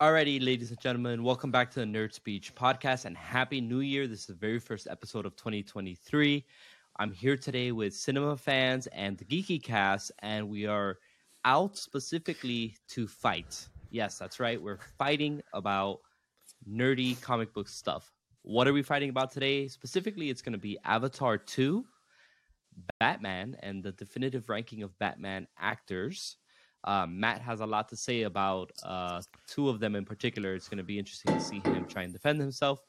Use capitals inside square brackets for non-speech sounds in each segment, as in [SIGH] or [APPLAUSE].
Alrighty, ladies and gentlemen, welcome back to the Nerd Speech podcast and Happy New Year. This is the very first episode of 2023. I'm here today with cinema fans and the Geeky Cast, and we are out specifically to fight. Yes, that's right. We're fighting about nerdy comic book stuff. What are we fighting about today? Specifically, it's going to be Avatar 2, Batman, and the definitive ranking of Batman actors. Um, Matt has a lot to say about uh, two of them in particular. It's going to be interesting to see him try and defend himself.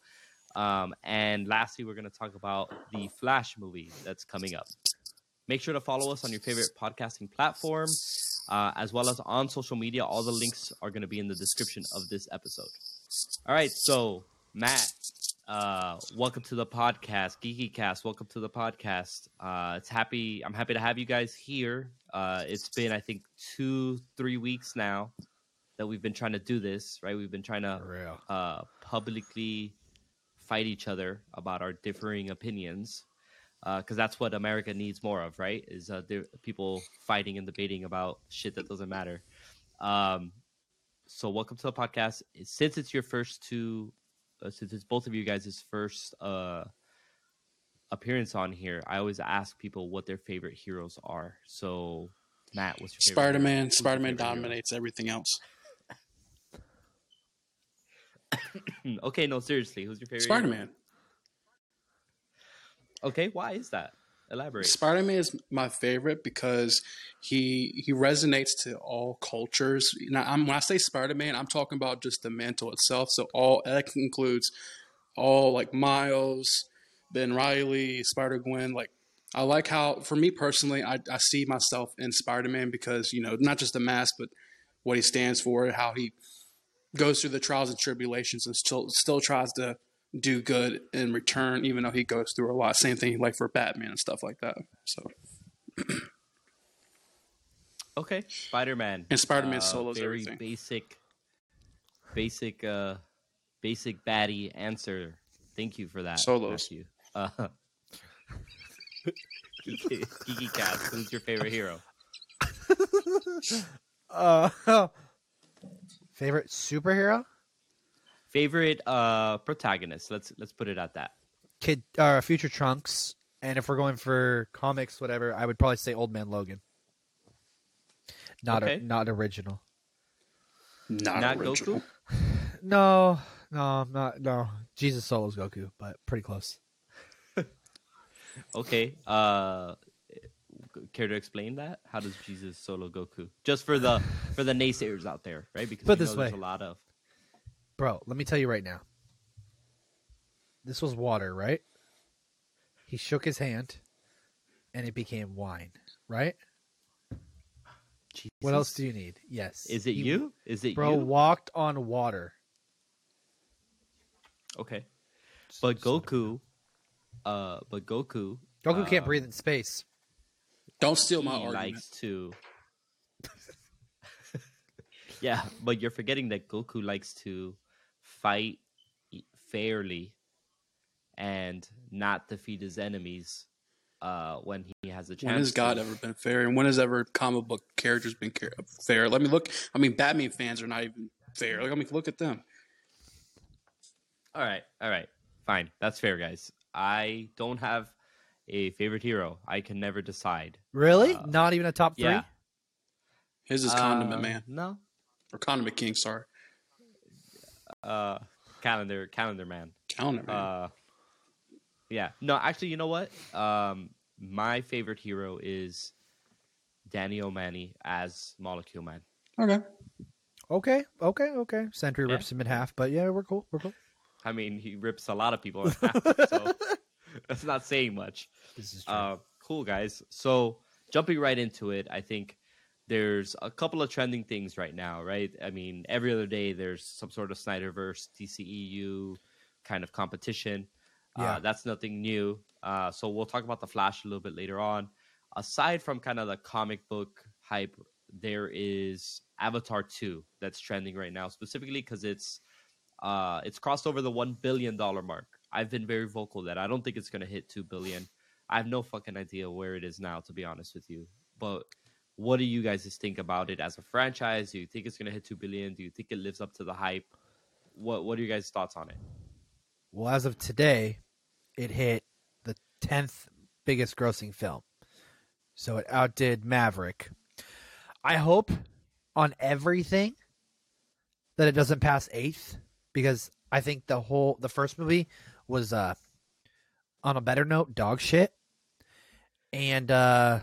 Um, and lastly, we're going to talk about the Flash movie that's coming up. Make sure to follow us on your favorite podcasting platform, uh, as well as on social media. All the links are going to be in the description of this episode. All right, so Matt, uh, welcome to the podcast, Geeky Cast. Welcome to the podcast. Uh, it's happy. I'm happy to have you guys here. Uh, it's been, I think, two, three weeks now that we've been trying to do this. Right, we've been trying to uh, publicly fight each other about our differing opinions, because that's what America needs more of. Right, is uh, people fighting and debating about shit that doesn't matter. Um, so, welcome to the podcast. Since it's your first two uh, since it's both of you guys' first uh, appearance on here, I always ask people what their favorite heroes are. So, Matt, what's your Spider Man? Spider Man dominates hero? everything else. [COUGHS] okay, no, seriously, who's your favorite? Spider Man. Okay, why is that? Elaborate. Spider Man is my favorite because he he resonates to all cultures. Now, I'm, when I say Spider Man, I'm talking about just the mantle itself. So all that includes all like Miles, Ben Riley, Spider Gwen. Like I like how, for me personally, I, I see myself in Spider Man because you know not just the mask, but what he stands for, how he goes through the trials and tribulations and still still tries to do good in return, even though he goes through a lot. Same thing like for Batman and stuff like that. So. [CLEARS THROAT] okay, Spider Man and Spider Man uh, solos very everything. basic, basic, uh, basic baddie answer. Thank you for that. Solos. You. Uh, [LAUGHS] Kiki Cat, who's your favorite hero? [LAUGHS] uh, [LAUGHS] favorite superhero? Favorite uh protagonist. Let's let's put it at that. Kid uh Future Trunks. And if we're going for comics, whatever, I would probably say Old Man Logan. Not okay. a, not original. Not, not original. Goku? [SIGHS] No, no, not no. Jesus Solo's Goku, but pretty close. [LAUGHS] okay. Uh care to explain that? How does Jesus solo Goku? Just for the for the naysayers out there, right? Because Put this way. there's a lot of Bro, let me tell you right now. This was water, right? He shook his hand and it became wine, right? Jesus. What else do you need? Yes. Is it he, you? Is it bro you? walked on water. Okay. But Goku uh but Goku Goku uh, can't breathe in space. Don't steal my argument. likes to [LAUGHS] Yeah, but you're forgetting that Goku likes to fight fairly and not defeat his enemies uh, when he has a chance. When has God ever been fair? And when has ever comic book characters been fair? Let me look. I mean, Batman fans are not even fair. Like, I mean, look at them. All right, all right, fine. That's fair, guys. I don't have a favorite hero. I can never decide. Really? Uh, not even a top three? Yeah. His is Condiment uh, Man. No. Or Condiment King, sorry uh, calendar calendar man. Calendar man. Uh, yeah. No, actually, you know what? Um, my favorite hero is Danny O'Malley as Molecule Man. Okay. Okay. Okay. Okay. Sentry yeah. rips him in half, but yeah, we're cool. We're cool. I mean, he rips a lot of people in [LAUGHS] half, so that's not saying much. This is true. Uh, cool, guys. So jumping right into it, I think there's a couple of trending things right now, right? I mean, every other day there's some sort of Snyderverse, DCEU kind of competition. Uh, yeah. Uh, that's nothing new. Uh, so we'll talk about the Flash a little bit later on. Aside from kind of the comic book hype, there is Avatar 2 that's trending right now, specifically because it's uh, it's crossed over the one billion dollar mark. I've been very vocal that I don't think it's going to hit two billion. I have no fucking idea where it is now, to be honest with you. But what do you guys think about it as a franchise? Do you think it's going to hit two billion? Do you think it lives up to the hype? What What are your guys' thoughts on it? Well, as of today, it hit the tenth biggest grossing film, so it outdid Maverick. I hope on everything that it doesn't pass eighth because I think the whole the first movie was uh on a better note dog shit, and uh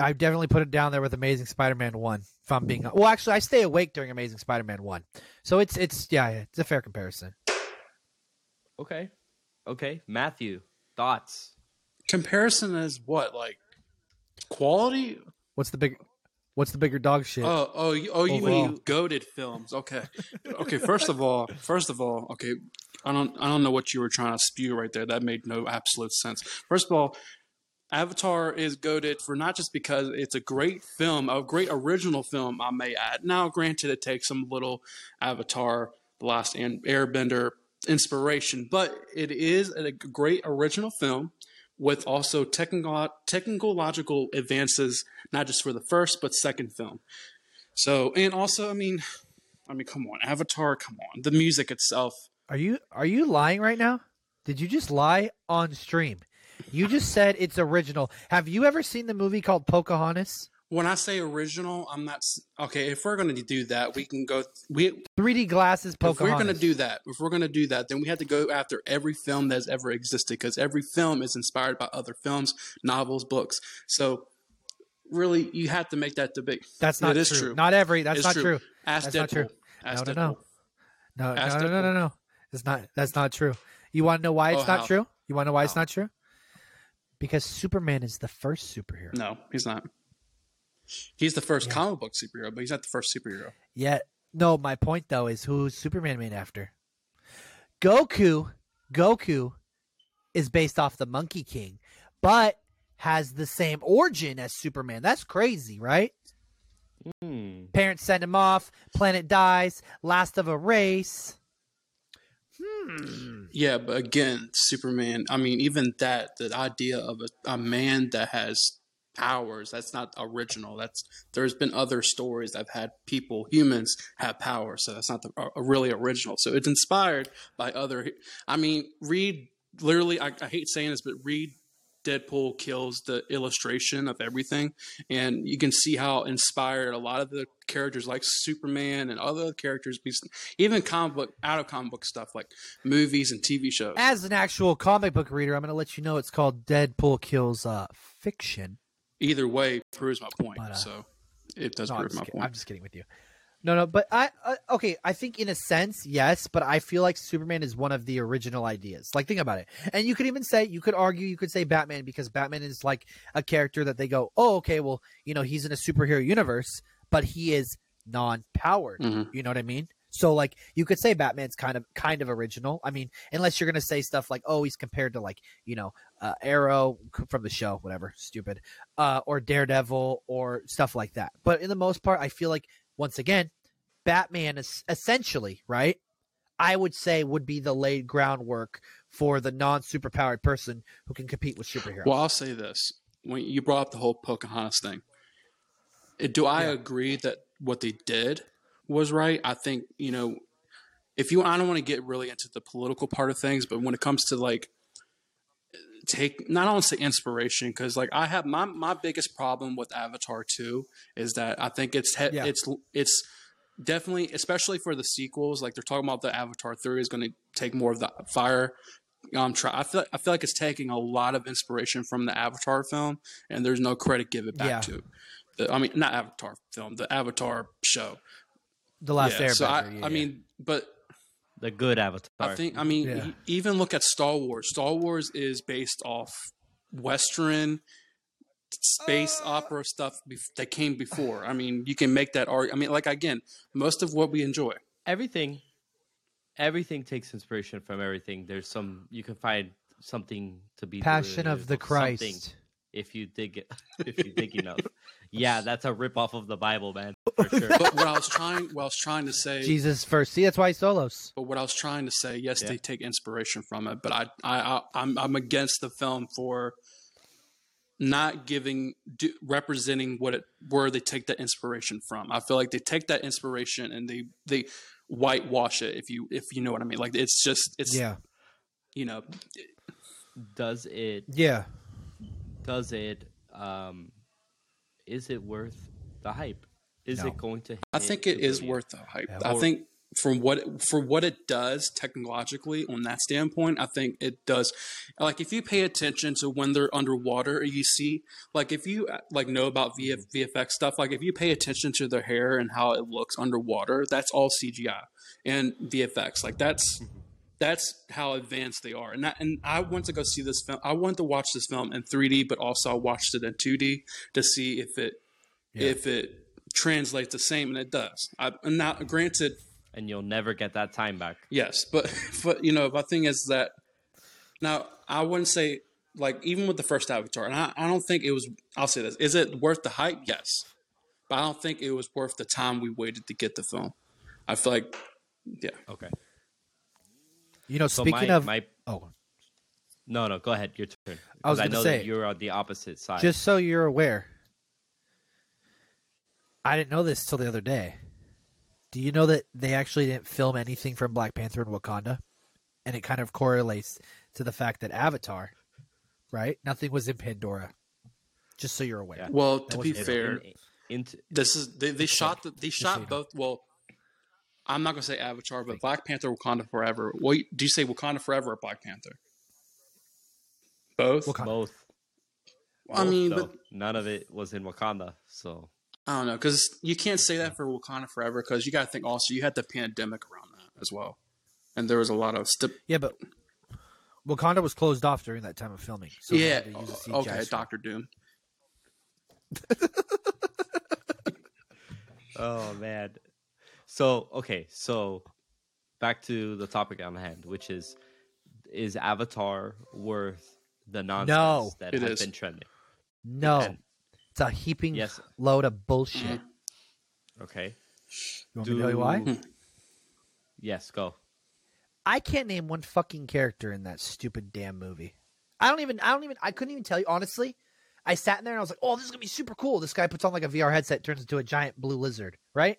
I definitely put it down there with Amazing Spider-Man one. If I'm being well, actually, I stay awake during Amazing Spider-Man one, so it's it's yeah, it's a fair comparison. Okay, okay, Matthew, thoughts? Comparison is what like quality. What's the big? What's the bigger dog shit? Oh, oh, you- oh! You Overall. mean goaded films? Okay, okay. First of all, first of all, okay. I don't, I don't know what you were trying to spew right there. That made no absolute sense. First of all, Avatar is goaded for not just because it's a great film, a great original film, I may add. Now, granted, it takes some little Avatar, The Last Airbender inspiration, but it is a great original film with also technical technological advances, not just for the first but second film. So, and also, I mean, I mean, come on, Avatar, come on, the music itself. Are you are you lying right now? Did you just lie on stream? You just said it's original. Have you ever seen the movie called Pocahontas? When I say original, I'm not okay. If we're going to do that, we can go. We 3D glasses Pocahontas. if we're going to do that, if we're going to do that, then we have to go after every film that's ever existed because every film is inspired by other films, novels, books. So really, you have to make that debate. That's not It is true. true. Not every. That's It's not true. true. Ask That's Deadpool. not true. Ask No, no, no. No, no, Ask no, no, no, no. It's not. That's not true. You want to know why it's Oh, not how? true? You want to know why it's How? not true? Because Superman is the first superhero. No, he's not. He's the first comic book superhero, but he's not the first superhero. Yet, no. My point though is who's Superman made after? Goku. Goku is based off the Monkey King, but has the same origin as Superman. That's crazy, right? Hmm. Parents send him off. Planet dies. Last of a race. Hmm. Yeah, but again, Superman. I mean, even that, the idea of a, a man that has powers, that's not original. That's there's been other stories that've had people, humans, have power, so that's not the, really original. So it's inspired by other. I mean, read literally. I, I hate saying this, but read Deadpool kills the illustration of everything, and you can see how inspired a lot of the characters, like Superman and other characters, even comic book, out of comic book stuff like movies and TV shows. As an actual comic book reader, I'm going to let you know it's called Deadpool Kills uh, Fiction. Either way, proves my point. But, uh, so it does No, prove my kidding. point. I'm just kidding with you. No, no, but I uh, okay. I think in a sense, yes, but I feel like Superman is one of the original ideas. Like, think about it, and you could even say, you could argue, you could say Batman because Batman is like a character that they go, oh, okay, well, you know, he's in a superhero universe, but he is non-powered. Mhm. You know what I mean? So, like, you could say Batman's kind of kind of original. I mean, unless you're gonna say stuff like, oh, he's compared to like, you know, uh, Arrow from the show, whatever, stupid, uh, or Daredevil or stuff like that. But in the most part, I feel like once again, Batman is essentially right. I would say would be the laid groundwork for the non superpowered person who can compete with superheroes. Well, I'll say this: when you brought up the whole Pocahontas thing, eh, do I Yeah. agree that what they did was right? I think you know, if you, I don't want to get really into the political part of things, but when it comes to like take not only say inspiration because like I have my my biggest problem with Avatar 2 is that I think it's he- Yeah. it's it's definitely especially for the sequels like they're talking about the Avatar 3 is going to take more of the fire um try I feel I feel like it's taking a lot of inspiration from the Avatar film and there's no credit give it back Yeah. to the, I mean not Avatar film the Avatar show the last yeah, Airbender. so I, yeah, I mean but The good Avatar. I think. I mean, Yeah. even look at Star Wars. Star Wars is based off Western space Uh. opera stuff bef- that came before. I mean, you can make that argument. I mean, like again, most of what we enjoy. everything everything takes inspiration from everything there's some you can find something to be Passion of the Christ. if you dig it [LAUGHS] if you dig enough yeah that's a rip off of the bible man [LAUGHS] for sure But what I was trying, what I was trying to say, Jesus first. See, that's why he solos. but what I was trying to say, yes, Yeah. they take inspiration from it, but I, I, I I'm, I'm against the film for not giving do, representing what it where they take that inspiration from. I feel like they take that inspiration and they they whitewash it if you if you know what I mean. Like it's just it's Yeah. you know Does it? Yeah. Does it? Um, is it worth the hype? Is No. it going to? I think it is two worth the hype. Yeah. I Or- think from what for what it does technologically on that standpoint, I think it does. Like if you pay attention to when they're underwater, you see like if you uh, like know about VF, VFX stuff, like if you pay attention to their hair and how it looks underwater, that's all CGI and VFX. Like that's that's how advanced they are. And that, and I went to go see this film. I wanted to watch this film in 3D, but also I watched it in 2D to see if it Yeah. if it translates the same, and it does. I, and now, granted, and you'll never get that time back. yes, but [LAUGHS] but you know, my thing is that now I wouldn't say like even with the first Avatar, and I, I don't think it was. I'll say this: is it worth the hype? Yes, but I don't think it was worth the time we waited to get the film. I feel like, yeah, Okay. You know, So speaking my, of my oh, no no go ahead your turn. I was gonna say, that you're on the opposite side. just so you're aware, I didn't know this till the other day. Do you know that they actually didn't film anything from Black Panther and Wakanda? And it kind of correlates to the fact that Avatar, right? Nothing was in Pandora. Just so you're aware. Yeah. Well, That to be fair, In- into this is they, they shot the, they shot both. Well, I'm not gonna say Avatar, but Black Panther, Wakanda Forever. What do you say, Wakanda Forever or Black Panther? Both. Wakanda. both. I both, mean, though. but none of it was in Wakanda. So I don't know because you can't say that for Wakanda Forever because you got to think also you had the pandemic around that as well, and there was a lot of st- Yeah, but Wakanda was closed off during that time of filming. So yeah. to use Okay. Doctor Doom. [LAUGHS] Oh man. So okay, so back to the topic on hand, which is is Avatar worth the nonsense No. that It has is. been trending? No, And- it's a heaping Yes. load of bullshit. Okay. You want me to tell you why? Yes, go. I can't name one fucking character in that stupid damn movie. I don't even. I don't even. I couldn't even tell you honestly. I sat in there and I was like, "Oh, this is gonna be super cool." This guy puts on like a VR headset, turns into a giant blue lizard, right?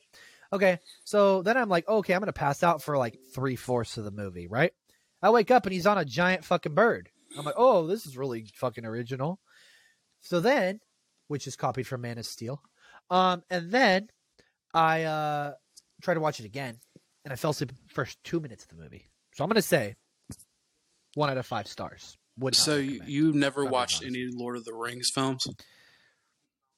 Okay, so then I'm like, okay, I'm gonna pass out for like three fourths of the movie, right? I wake up and he's on a giant fucking bird. I'm like, oh, this is really fucking original. So then, which is copied from Man of Steel, um, and then I uh tried to watch it again, and I fell asleep the first two minutes of the movie. So I'm gonna say one out of five stars. Would So you, recommend. you've never watched any Lord of the Rings films?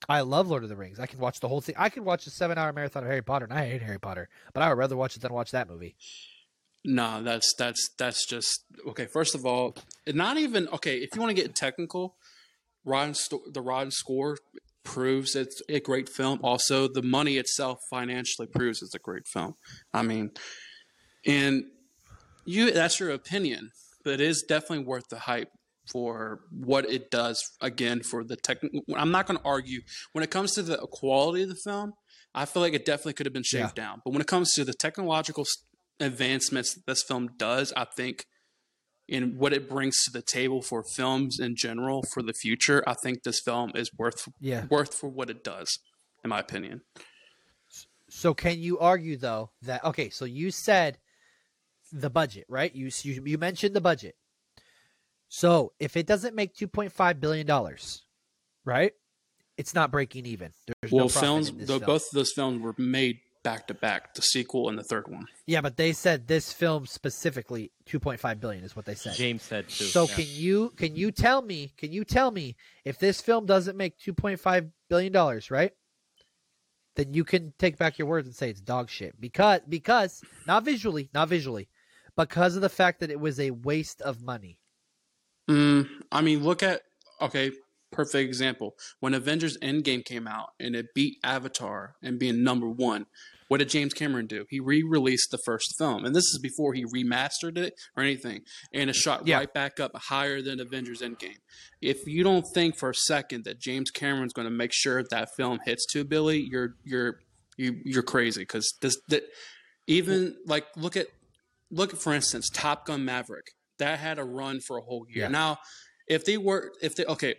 I love Lord of the Rings. I can watch the whole thing. I can watch a seven hour marathon of Harry Potter, and I hate Harry Potter, but I would rather watch it than watch that movie. No, that's that's that's just okay. First of all, not even okay. If you want to get technical, the Rotten Score proves it's a great film. Also, the money itself financially proves it's a great film. I mean, and you that's your opinion, but it is definitely worth the hype for what it does. Again, for the technical, I'm not going to argue when it comes to the quality of the film. I feel like it definitely could have been shaved down, but when it comes to the technological advancements that this film does, I think, in what it brings to the table for films in general for the future, I think this film is worth Yeah. worth for what it does, in my opinion. So can you argue though that okay? So you said the budget, right? You you, you mentioned the budget. So if it doesn't make two point five billion dollars, right? It's not breaking even. There's well, no films, in this though, film. both of those films were made back to back, the sequel and the third one. Yeah, but they said this film specifically two point five billion is what they said. James said too. So Yeah. can you can you tell me can you tell me if this film doesn't make two point five billion dollars, right? Then you can take back your words and say it's dog shit because because not visually, not visually, because of the fact that it was a waste of money. Mm, I mean, look at okay, perfect example. When Avengers Endgame came out and it beat Avatar and being number one, what did James Cameron do? He re-released the first film, and this is before he remastered it or anything, and it shot Yeah. right back up higher than Avengers Endgame. If you don't think for a second that James Cameron's going to make sure that film hits two Billy, you're you're you, you're crazy because this that even like look at look at for instance Top Gun Maverick that had a run for a whole year. Yeah. Now, if they were if they okay,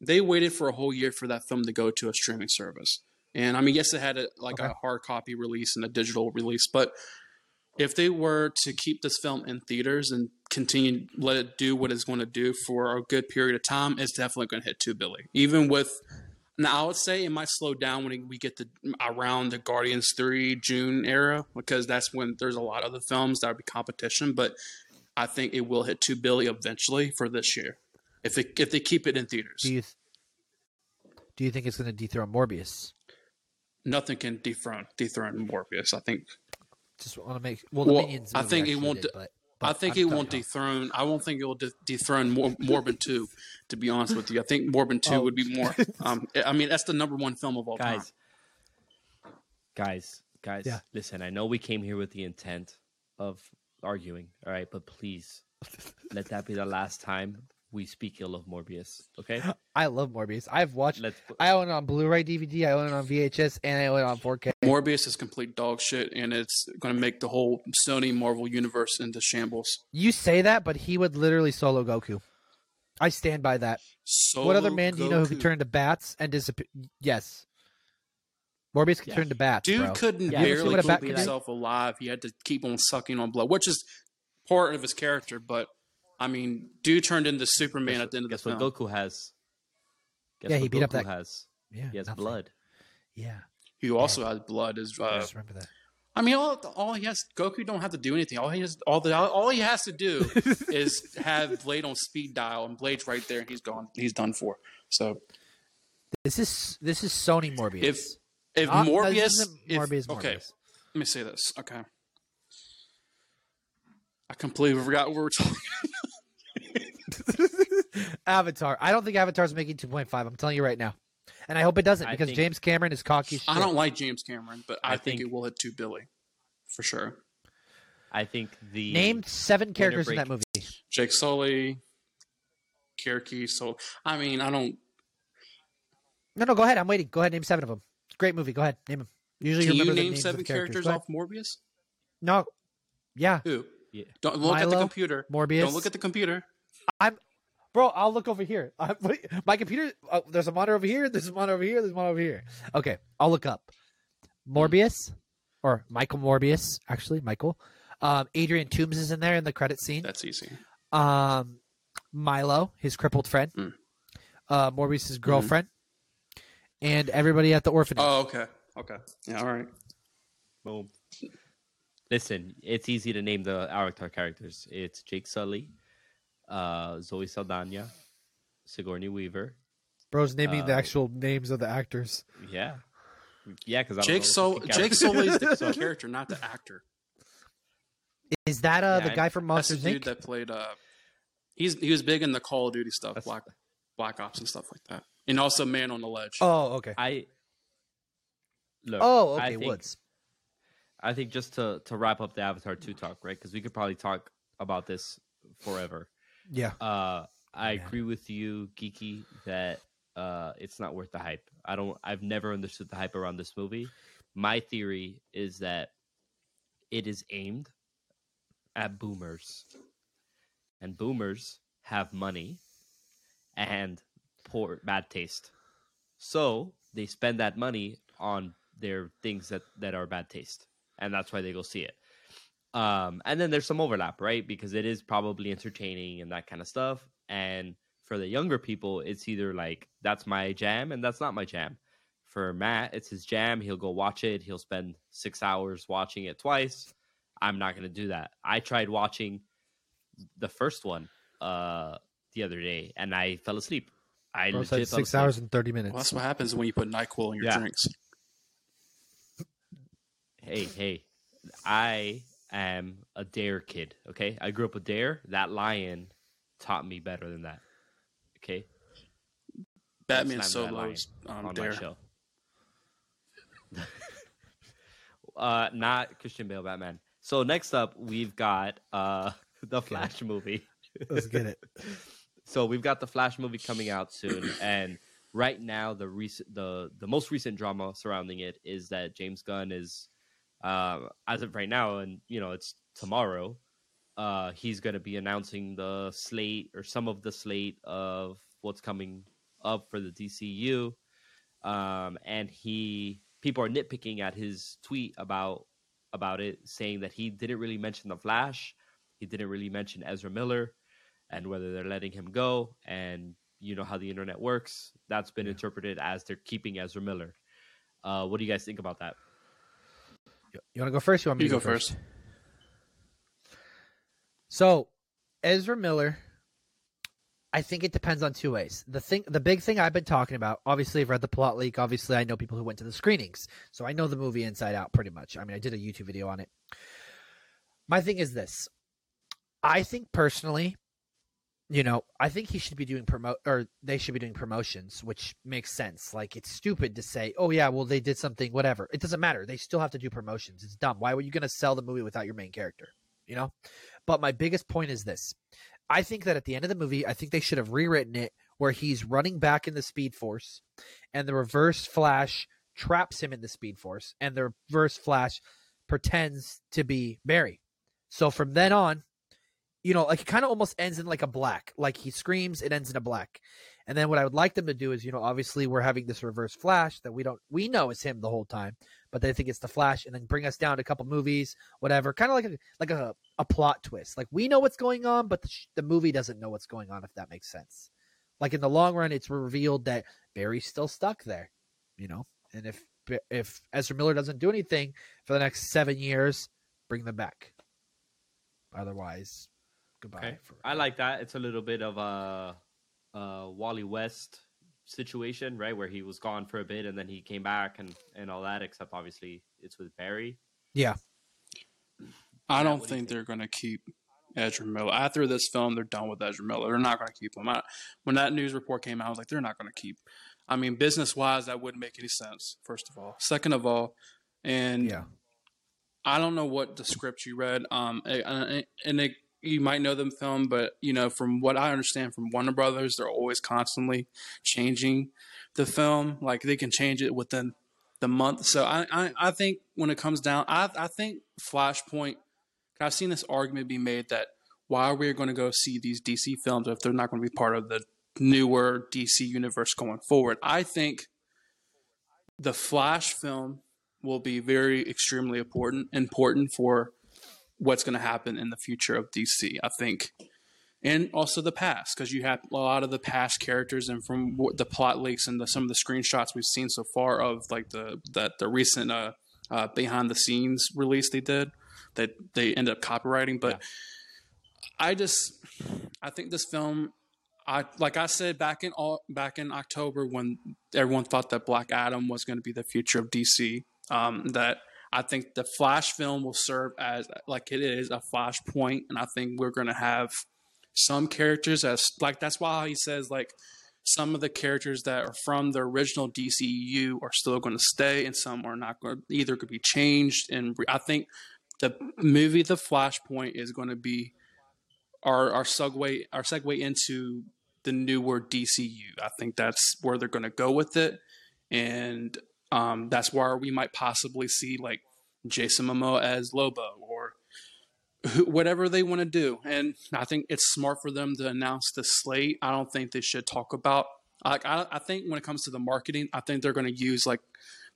they waited for a whole year for that film to go to a streaming service. And I mean, yes, it had a, like Okay. a hard copy release and a digital release, but if they were to keep this film in theaters and continue let it do what it's going to do for a good period of time, it's definitely going to hit two billion. Even with now, I would say it might slow down when we get to around the Guardians Three June era because that's when there's a lot of the films that would be competition. But I think it will hit two billion eventually for this year if they if they keep it in theaters. Do you th- do you think it's going to dethrone Morbius? Nothing can dethrone dethrone Morbius. I think Just want to make well, the Well, Minions. I think it won't did, de- but, I think I'm it won't about- dethrone. I won't think it will de- dethrone Mor- Morbin two. To be honest with you, I think Morbin two Oh. would be more. [LAUGHS] Um, I mean, that's the number one film of all time. guys, guys, guys. Yeah. Listen, I know we came here with the intent of arguing, all right, but please [LAUGHS] let that be the last time we speak ill of Morbius. Okay, I love Morbius. I've watched. let's. I own it on Blu-ray, DVD. I own it on VHS, and I own it on 4K. Morbius is complete dog shit, and it's going to make the whole Sony Marvel universe into shambles. You say that, but he would literally solo Goku. I stand by that. what other Solo man do you know who could turn into bats and disappear? Yes. Morbius could Yeah. turn into bats, Dude bro. couldn't Yeah, you ever see barely what a bat keep do? himself alive. He had to keep on sucking on blood, which is part of his character. But I mean, dude turned into Superman guess at the end of guess the what film. Goku has? Guess Yeah, he beat up Goku that- has. Yeah, He has nothing. blood. Yeah, Who also has blood is. I Uh, just remember that. I mean, all, all he has, Goku don't have to do anything. All he has, all the, all he has to do [LAUGHS] is have Blade on speed dial, and Blade's right there, and he's gone. He's done for. So This is this is Sony Morbius. if if Not- Morbius, if- Morbius, okay, let me say this. Okay, I completely forgot what we were talking. [LAUGHS] Avatar. I don't think Avatar's making 2.5. I'm telling you right now. And I hope it doesn't because think- James Cameron is cocky shit. I don't like James Cameron, but I, I think, think- it will hit 2 billion for sure. I think the Name seven characters in that movie. Jake Sully, Kirky. So I mean, I don't. No, no, go ahead. I'm waiting. Go ahead. Name seven of them. Great movie. Go ahead. Name them. Usually Can you remember the name seven of characters. characters off Morbius? No. Yeah. Who? Yeah. Don't look at the computer. Morbius. Don't look at the computer. I'm, bro. I'll look over here. [LAUGHS] I'm, my computer. Oh, there's a monitor over here. There's a monitor over here. There's one over here. Okay, I'll look up. Morbius, or Michael Morbius. Actually, Michael. Um, Adrian Toombs is in there in the credit scene. That's easy. Um, Milo, his crippled friend. Mm. Uh, Morbius's girlfriend, and everybody at the orphanage. Oh, okay. Okay. Yeah. All right. Boom. Listen, it's easy to name the Avatar characters. It's Jake Sully, uh, Zoe Saldana, Sigourney Weaver. Bro's naming the uh, actual names of the actors. Yeah, yeah. Because Jake Sul- Jake Sully is [LAUGHS] the character, not the actor. Is that uh Yeah, the I- guy from That's the Monsters dude Inc? that played. Uh, he's he was big in the Call of Duty stuff, That's- Black Black Ops and stuff like that, and also Man on the Ledge. Oh, okay. I look. Oh, I okay. think, Woods. I think just to to wrap up the Avatar two talk, right? Because we could probably talk about this forever. Yeah. Uh, I Yeah. agree with you, Geeky, that uh, it's not worth the hype. I don't. I've never understood the hype around this movie. My theory is that it is aimed at boomers, and boomers have money and poor bad taste. So they spend that money on their things that that are bad taste, and that's why they go see it. Um, and then there's some overlap, right? Because it is probably entertaining and that kind of stuff. And for the younger people, it's either like that's my jam and that's not my jam. For Matt, it's his jam. He'll go watch it. He'll spend six hours watching it twice. I'm not gonna do that. I tried watching the first one uh the other day and I fell asleep. I Bro legit six asleep. hours and thirty minutes. Well, that's what happens when you put Nyquil in your Yeah. drinks. hey, hey, I am a Dare kid. Okay, I grew up with Dare. That lion taught me better than that. Okay, Batman Slam that solos on, on Dare. my show. [LAUGHS] uh, not Christian Bale Batman. So next up, we've got uh [LAUGHS] the Flash movie. Let's get it. [LAUGHS] so we've got the Flash movie coming out soon, and right now the recent the the most recent drama surrounding it is that James Gunn is, uh, as of right now, and you know it's tomorrow. Uh, he's going to be announcing the slate or some of the slate of what's coming up for the DCU, um, and he people are nitpicking at his tweet about about it, saying that he didn't really mention the Flash, he didn't really mention Ezra Miller, and whether they're letting him go, and you know how the internet works, that's been Yeah. interpreted as they're keeping Ezra Miller. Uh, what do you guys think about that? You, want to go first? You want me You to go go first? first. So, Ezra Miller, I think it depends on two ways. The thing, the big thing I've been talking about. Obviously, I've read the plot leak. Obviously, I know people who went to the screenings, so I know the movie inside out pretty much. I mean, I did a YouTube video on it. My thing is this: I think personally, you know, I think he should be doing promote, or they should be doing promotions, which makes sense. Like, it's stupid to say, "Oh yeah, well they did something, whatever." It doesn't matter. They still have to do promotions. It's dumb. Why were you going to sell the movie without your main character? You know. But my biggest point is this. I think that at the end of the movie, I think they should have rewritten it where he's running back in the Speed Force and the reverse Flash traps him in the Speed Force and the reverse Flash pretends to be Barry. So from then on, you know, like it kind of almost ends in like a black. Like he screams, it ends in a black. And then what I would like them to do is, you know, obviously we're having this reverse Flash that we don't we know is him the whole time, but they think it's the Flash, and then bring us down to a couple movies, whatever, kind of like a like a, a plot twist. Like we know what's going on, but the, sh- the movie doesn't know what's going on. If that makes sense. Like in the long run, it's revealed that Barry's still stuck there, you know. And if if Ezra Miller doesn't do anything for the next seven years, bring them back. Otherwise, goodbye. Okay, forever. I like that. It's a little bit of a, a Wally West situation, right, where he was gone for a bit and then he came back and and all that. Except obviously it's with Barry. yeah, I don't what think think? they're going to keep Ezra Miller after this film. They're done with Ezra Miller. They're not going to keep him. I, when that news report came out, I was like, they're not going to keep. I mean, business wise, that wouldn't make any sense. First of all, second of all, and yeah. I don't know what the script you read. Um, and and it, you might know them film, but you know, from what I understand from Warner Brothers, they're always constantly changing the film. Like they can change it within the month. So I, I, I think when it comes down, I, I think Flashpoint. I've seen this argument be made that why are we going to go see these DC films if they're not going to be part of the newer DC universe going forward? I think the Flash film will be very extremely important important for what's going to happen in the future of DC. I think, and also the past because you have a lot of the past characters, and from what the plot leaks and the, some of the screenshots we've seen so far of like the that the recent uh, uh, behind the scenes release they did that they end up copywriting, but. I just, I think this film, I like I said back in all back in October when everyone thought that Black Adam was going to be the future of DC. Um, that I think the Flash film will serve as like it is a flashpoint, and I think we're to have some characters as like that's why he says like some of the characters that are from the original DCU are still going to stay, and some are not going either could be changed. And I think the movie The Flashpoint is going to be our our segue our segue into the newer DCU. I think that's where they're going to go with it, and um, that's where we might possibly see like Jason Momoa as Lobo or whatever they want to do. And I think it's smart for them to announce the slate. I don't think they should talk about. Like I, I think when it comes to the marketing, I think they're going to use like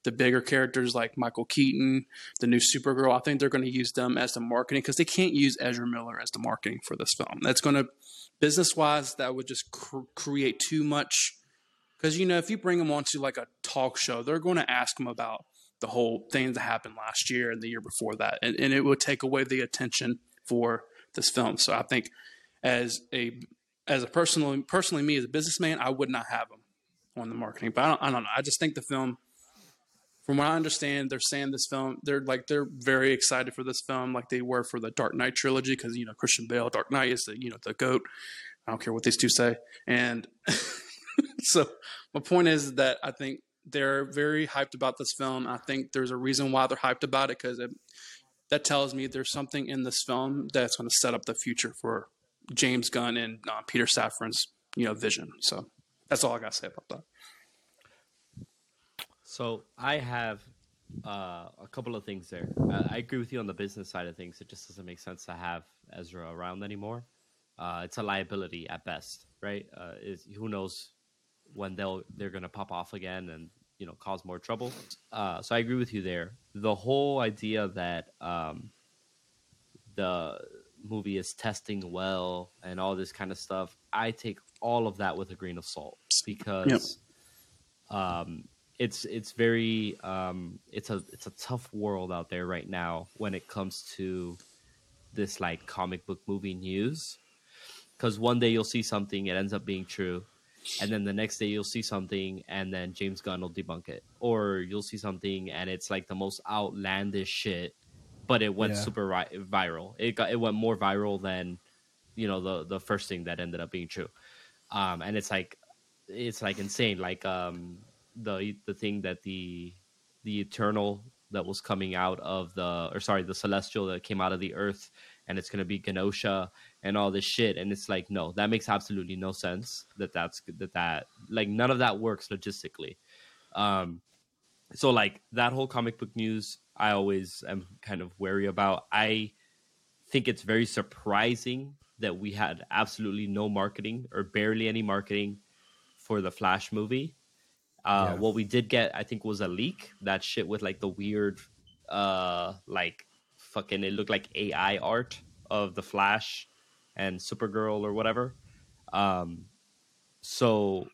the bigger characters like Michael Keaton, the new Supergirl. I think they're going to use them as the marketing because they can't use Ezra Miller as the marketing for this film. That's going to, business wise, that would just cr- create too much. Because you know, if you bring them onto like a talk show, they're going to ask them about the whole thing that happened last year and the year before that, and, and it would take away the attention for this film. So I think, as a as a personal personally me as a businessman, I would not have them on the marketing. But I don't, I don't know. I just think the film from what I understand, they're saying this film. They're like they're very excited for this film, like they were for the Dark Knight trilogy, because you know Christian Bale, Dark Knight is the you know the goat. I don't care what these two say, and [LAUGHS] [LAUGHS] so my point is that I think they're very hyped about this film. I think there's a reason why they're hyped about it because that tells me there's something in this film that's going to set up the future for James Gunn and uh, Peter Safran's you know vision. So that's all I got to say about that. So I have uh, a couple of things there. Uh, I agree with you on the business side of things. It just doesn't make sense to have Ezra around anymore. Uh, it's a liability at best, right? Uh, is who knows when they'll they're gonna pop off again and you know cause more trouble. Uh, so I agree with you there. The whole idea that um, the movie is testing well and all this kind of stuff, I take all of that with a grain of salt because um, it's it's very um, it's a it's a tough world out there right now when it comes to this like comic book movie news because one day you'll see something it ends up being true and then the next day you'll see something and then james gunn will debunk it. Or you'll see something and it's like the most outlandish shit but it went Yeah. super ri- viral. It got it went more viral than you know the the first thing that ended up being true. Um and it's like it's like insane. Like um the the thing that the the eternal that was coming out of the or sorry the celestial that came out of the earth and it's going to be Genosha and all this shit and it's like no that makes absolutely no sense that that's that that like none of that works logistically um so like that whole comic book news I always am kind of wary about I think it's very surprising that we had absolutely no marketing or barely any marketing for the Flash movie. Uh, Yeah. What we did get, I think, was a leak. That shit with like the weird, uh, like fucking, it looked like AI art of the Flash and Supergirl or whatever. Um, so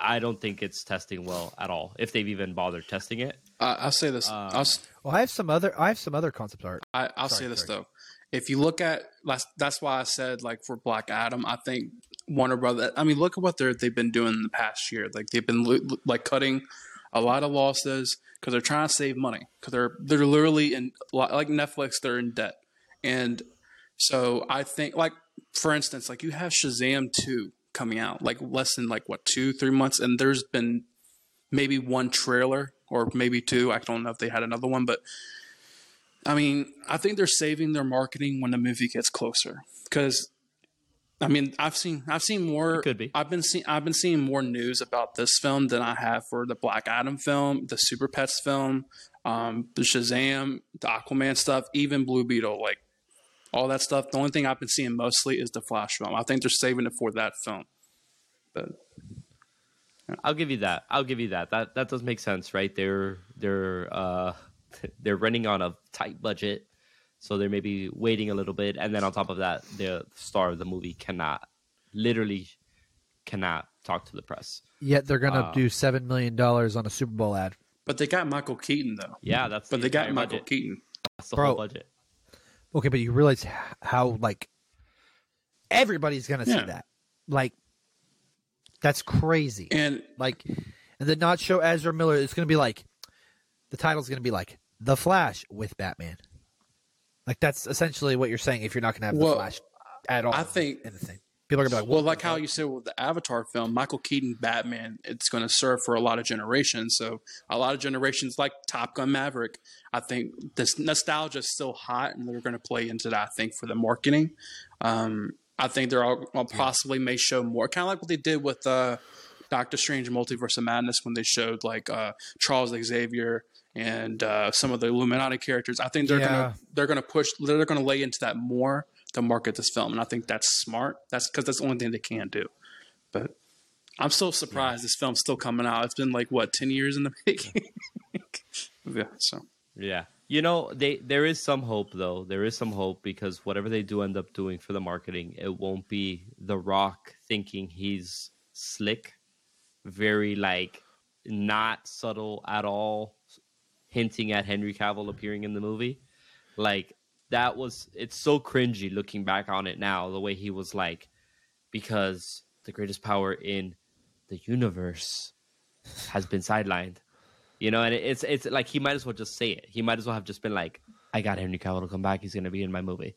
I don't think it's testing well at all, if they've even bothered testing it. I, I'll say this. Um, I'll, s- Well, I have some other. I have some other concept art. I, I'll Sorry, say this sorry. though. If you look at that's that's why I said like for Black Adam, I think Warner Brother. I mean, look at what they're they've been doing in the past year. Like they've been lo- like cutting a lot of losses because they're trying to save money because they're they're literally in like Netflix. They're in debt, and so I think like for instance, like you have Shazam two coming out like less than like what two three months, and there's been maybe one trailer or maybe two. I don't know if they had another one, but I mean, I think they're saving their marketing when the movie gets closer. Because, I mean, I've seen I've seen more. It could be. I've been seeing I've been seeing more news about this film than I have for the Black Adam film, the Super Pets film, um, the Shazam, the Aquaman stuff, even Blue Beetle, like all that stuff. The only thing I've been seeing mostly is the Flash film. I think they're saving it for that film. But I'll give you that. I'll give you that. That that does make sense, right? They're they're uh [LAUGHS] they're running on a tight budget, so they're maybe waiting a little bit, and then on top of that, the star of the movie cannot, literally, cannot talk to the press. Yet they're gonna Uh, do seven million dollars on a Super Bowl ad. but they got Michael Keaton though. Yeah, that's But the they got Michael budget. Keaton. That's the Bro. whole budget. Okay, but you realize how like everybody's gonna see that. Like that's crazy. And like and then not show Ezra Miller. It's gonna be like the title's gonna be like The Flash with Batman. Like that's essentially what you're saying if you're not gonna have Well, the Flash at all. I think- in the thing. People are gonna be like, Well, like how you said with the Avatar film, Michael Keaton Batman, it's going to serve for a lot of generations. So a lot of generations, like Top Gun Maverick, I think this nostalgia is still hot, and they're going to play into that. I think for the marketing, um, I think they're all well, possibly may show more, kind of like what they did with uh, Doctor Strange: Multiverse of Madness when they showed like uh, Charles Xavier and uh, some of the Illuminati characters. I think they're Yeah. gonna they're gonna push they're gonna lay into that more to market this film, and I think that's smart. That's because that's the only thing they can do. But I'm still surprised this film's still coming out. It's been like what ten years in the [LAUGHS] making. yeah, so Yeah. You know, they there is some hope though. There is some hope because whatever they do end up doing for the marketing, it won't be The Rock thinking he's slick, very like not subtle at all, hinting at Henry Cavill appearing in the movie. Like that was it's so cringy looking back on it now, the way he was like because the greatest power in the universe has been sidelined. You know, and it's it's like he might as well just say it. He might as well have just been like, "I got Henry Cavill to come back. He's to be in my movie."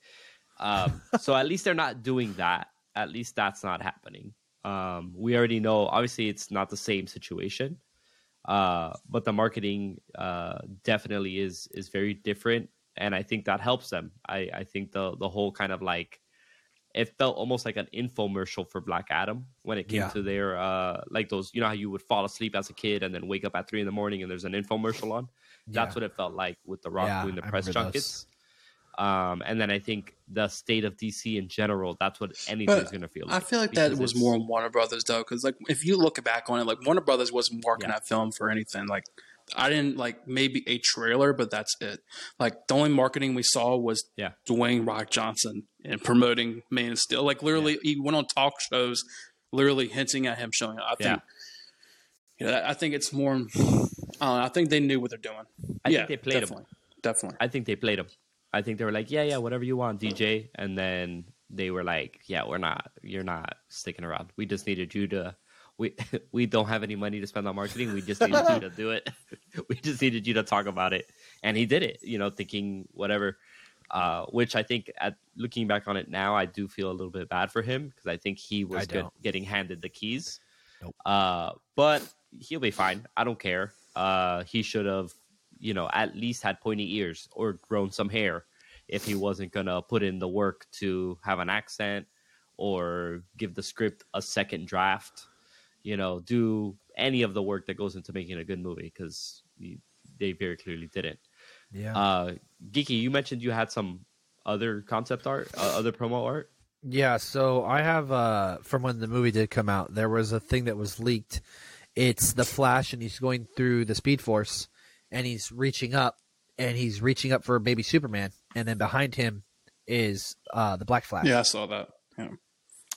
Um, [LAUGHS] so at least they're not doing that. At least that's not happening. Um, we already know. Obviously, it's not the same situation, uh, but the marketing uh, definitely is is very different, and I think that helps them. I, I think the the whole kind of like it felt almost like an infomercial for Black Adam when it came Yeah. to their uh like those you know how you would fall asleep as a kid and then wake up at three in the morning and there's an infomercial on. That's Yeah. what it felt like with the Rock Yeah, doing the I press remember junkets. Um, and then I think the state of DC in general, that's what anything's going to feel like. I feel like that was more on Warner Brothers though, because like if you look back on it, like Warner Brothers wasn't marking Yeah. that film for anything. Like I didn't like maybe a trailer, but that's it. Like the only marketing we saw was Yeah. Dwayne Rock Johnson and promoting Man of Steel. Like literally, he went on talk shows, literally hinting at him showing up. I think. You know, I think it's more. I don't know. I think they knew what they're doing. I yeah, think they played him. definitely, definitely. I think they played him. I think they were like, yeah, yeah, whatever you want, DJ. And then they were like, yeah, we're not, you're not sticking around. We just needed you to, we [LAUGHS] we don't have any money to spend on marketing. We just needed you to do it. [LAUGHS] we just needed you to talk about it. And he did it, you know, thinking whatever. Uh, which I think, at looking back on it now, I do feel a little bit bad for him because I think he was I getting handed the keys. Nope. Uh, but he'll be fine. I don't care. Uh, he should have, you know, at least had pointy ears or grown some hair if he wasn't gonna put in the work to have an accent or give the script a second draft. You know, do any of the work that goes into making a good movie because they very clearly didn't. Yeah. Uh, Geeky, you mentioned you had some other concept art, uh, other promo art. Yeah, so I have uh from when the movie did come out, there was a thing that was leaked. It's the Flash and he's going through the Speed Force and he's reaching up and he's reaching up for baby Superman and then behind him is uh the Black Flash. Yeah, I saw that. Yeah.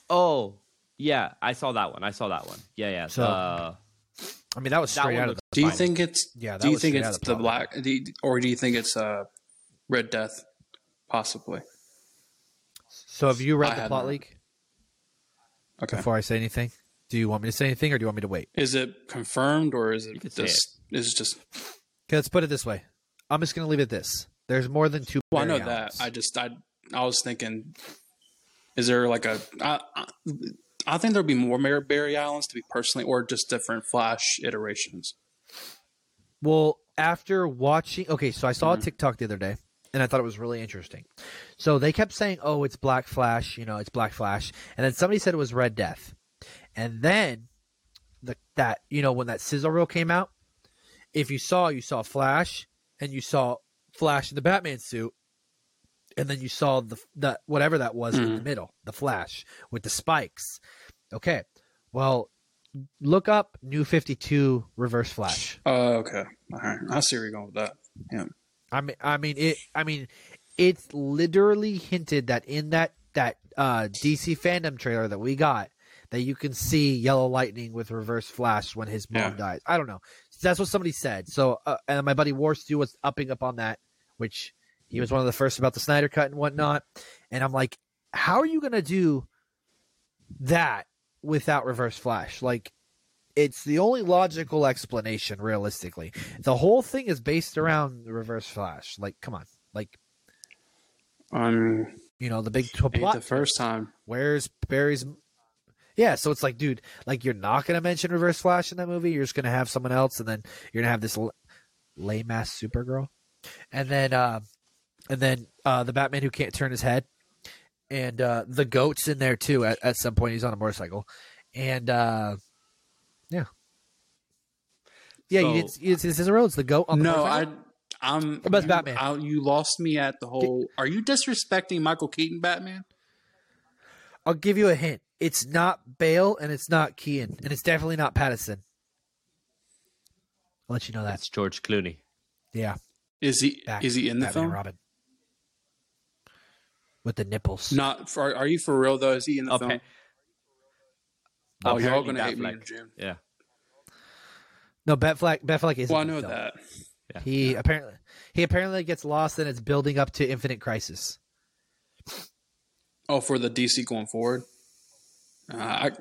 Oh, yeah, I saw that one. I saw that one. Yeah, yeah. So- the- I mean that was straight one out of the Do you think it's? Yeah, do you think it's the the black, do you- or do you think it's uh, Red Death? Possibly. So have you read I the plot leak Okay. before I say anything? Do you want me to say anything or do you want me to wait? Is it confirmed or is it just? Is it just? Okay, let's put it this way. I'm just gonna leave it this. There's more than two Well, I know that. I just I I was thinking, is there like a? I, I, I think there'll be more Mary Barry Allens to be personally, or just different Flash iterations. Well, after watching, okay, so I saw Mhm. a TikTok the other day, and I thought it was really interesting. So they kept saying, "Oh, it's Black Flash," you know, it's Black Flash, and then somebody said it was Red Death, and then the that you know when that sizzle reel came out, if you saw, you saw Flash, and you saw Flash in the Batman suit, and then you saw the the whatever that was in the Mhm. middle, the Flash with the spikes. Okay, well, look up New Fifty Two Reverse Flash. Oh, okay. All right. I see where you're going with that. Yeah. I mean, I mean it. I mean, it's literally hinted that in that that uh, DC fandom trailer that we got, that you can see Yellow Lightning with Reverse Flash when his mom Yeah. dies. I don't know. That's what somebody said. So, uh, and my buddy War Stu was upping up on that, which he was one of the first about the Snyder Cut and whatnot. And I'm like, how are you gonna do that without Reverse Flash? Like, it's the only logical explanation, realistically. The whole thing is based around the Reverse Flash. Like, come on, like Um, you know the big ain't plot. the first time. Where's Barry's? Yeah, so it's like, dude, like you're not gonna mention Reverse Flash in that movie. You're just gonna have someone else, and then you're gonna have this l- lame ass Supergirl, and then uh, and then uh, the Batman who can't turn his head, and uh, the goat's in there too. At, at some point, he's on a motorcycle, and uh, yeah, yeah. you didn't. You didn't see this is a road. It's the goat on the No, I. motorcycle? I'm. What about you, Batman? I, you lost me at the whole. Are you disrespecting Michael Keaton Batman? I'll give you a hint. It's not Bale and it's not Kean and it's definitely not Pattinson. I'll let you know that. That's George Clooney. Yeah, Is he? back, is he in the Batman film? Robin with the nipples. Not. For, are you for real though? Is he in the Okay. film? Oh, you're all gonna hate me Batfleck. in June. Yeah. No, Batfleck. Batfleck is. Well, I know that. Yeah. He apparently he apparently gets lost and it's building up to Infinite Crisis. Oh, for the DC going forward. Uh, I,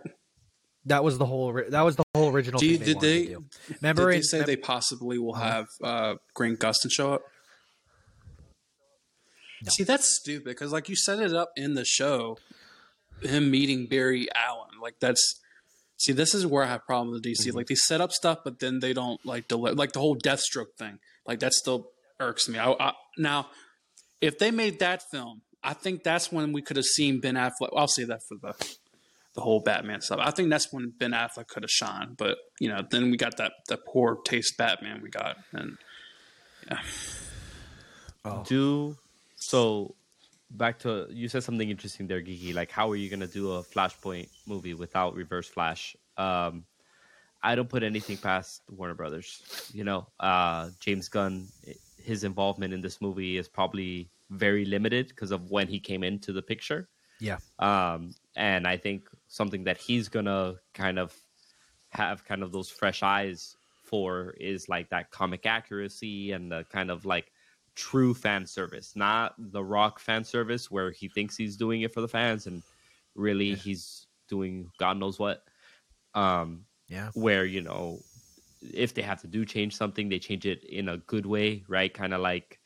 That was the whole. That was the whole original. do you, thing they did they? to do. Remember? did they in- say mem- they possibly will Uh-huh. have uh, Grant Gustin show up? No. See, that's stupid because, like, you set it up in the show, him meeting Barry Allen. Like, that's see, this is where I have a problem with DC. Mm-hmm. Like, they set up stuff, but then they don't like deliver. Like the whole Deathstroke thing. Like, that still irks me. I, I, now, if they made that film, I think that's when we could have seen Ben Affleck. I'll say that for the the whole Batman stuff. I think that's when Ben Affleck could have shined. But you know, then we got that that poor taste Batman we got, and yeah. Oh. Do So back to you said something interesting there, Geeky. Like, how are you gonna do a Flashpoint movie without Reverse Flash? Um, I don't put anything past Warner Brothers. You know, uh, James Gunn, his involvement in this movie is probably very limited because of when he came into the picture. Yeah. Um, and I think something that he's gonna kind of have kind of those fresh eyes for is like that comic accuracy and the kind of like true fan service, not the rock fan service where he thinks he's doing it for the fans and really yeah. he's doing God knows what. Um, yeah. Where, you know, if they have to do change something, they change it in a good way, right? Kind of like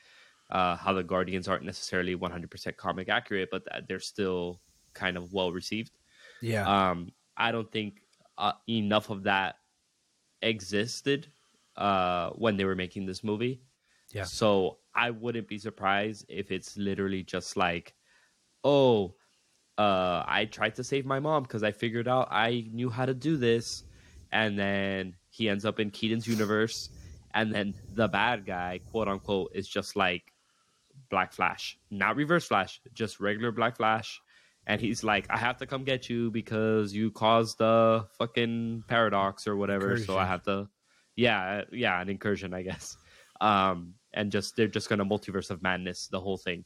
uh, how the Guardians aren't necessarily 100% comic accurate, but they're still kind of well received. Yeah. Um, I don't think uh, enough of that existed uh, when they were making this movie. Yeah. So I wouldn't be surprised if it's literally just like, oh, uh, I tried to save my mom because I figured out I knew how to do this, and then he ends up in Keaton's universe, and then the bad guy, quote unquote, is just like Black Flash, not Reverse Flash, just regular Black Flash, and he's like, I have to come get you because you caused the fucking paradox or whatever, incursion. so I have to, yeah, yeah, an incursion, I guess. Um, and just they're just gonna multiverse of madness the whole thing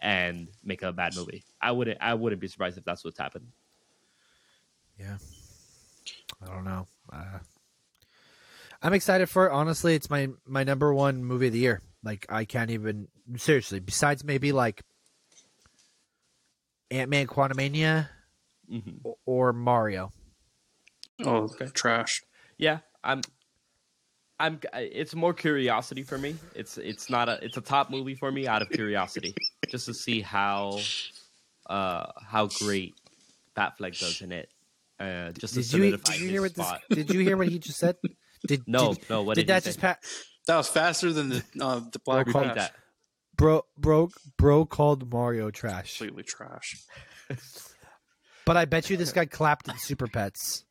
and make a bad movie. I wouldn't I wouldn't be surprised if that's what's happened. Yeah, I don't know. Uh, I'm excited for it. Honestly, it's my my number one movie of the year. Like I can't even seriously. Besides maybe like Ant Man Quantumania mm-hmm. or Mario. Oh, okay. trash. Yeah, I'm I'm it's more curiosity for me. It's it's not a it's a top movie for me out of curiosity, just to see how uh how great Batfleck does in it. Uh, just did to you, did you hear what. This, did you hear what he just said? [LAUGHS] Did no did, no what did, did that just pat? That was faster than the uh, the black bro, that. Bro, bro, bro called Mario trash. Completely trash. but I bet you this guy clapped at Super Pets.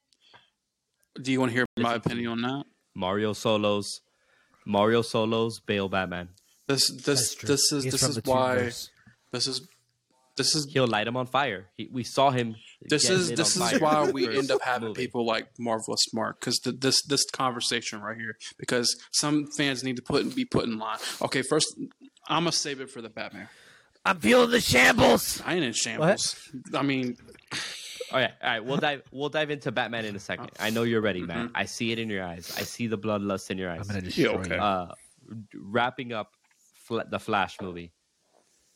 Do you want to hear my opinion on that? Mario solos, Mario solos, Bale Batman. This this this is He's this is why this is this is he'll light him on fire. He, we saw him. This is this is why we end up having movie. people like Marvelous Smart because this this conversation right here because some fans need to put be put in line. Okay, first I'm gonna save it for the Batman. I'm feeling the shambles. I ain't in shambles. What? I mean, all right, all right. We'll dive. We'll dive into Batman in a second. I know you're ready, man. Mm-hmm. I see it in your eyes. I see the bloodlust in your eyes. I'm gonna destroy yeah, okay. Uh, wrapping up fl- the Flash movie.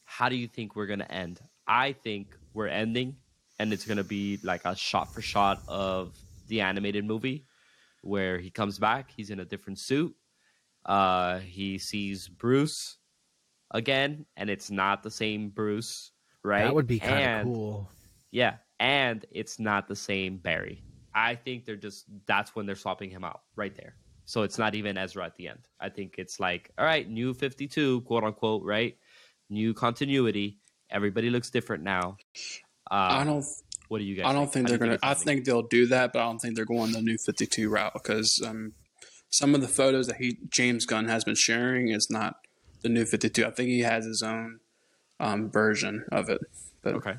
How do you think we're gonna end? I think we're ending, and it's gonna be like a shot for shot of the animated movie, where he comes back. He's in a different suit. Uh, he sees Bruce again, and it's not the same Bruce, right? That would be kind of cool. Yeah, and it's not the same Barry. I think they're just that's when they're swapping him out right there. So it's not even Ezra at the end. I think it's like, all right, new 52, quote unquote, right? New continuity. Everybody looks different now. Uh, I don't. What do you guys? I don't think, think they're gonna. I think they'll do that, but I don't think they're going the new 52 route because um, some of the photos that he James Gunn has been sharing is not the new 52. I think he has his own um, version of it. But okay.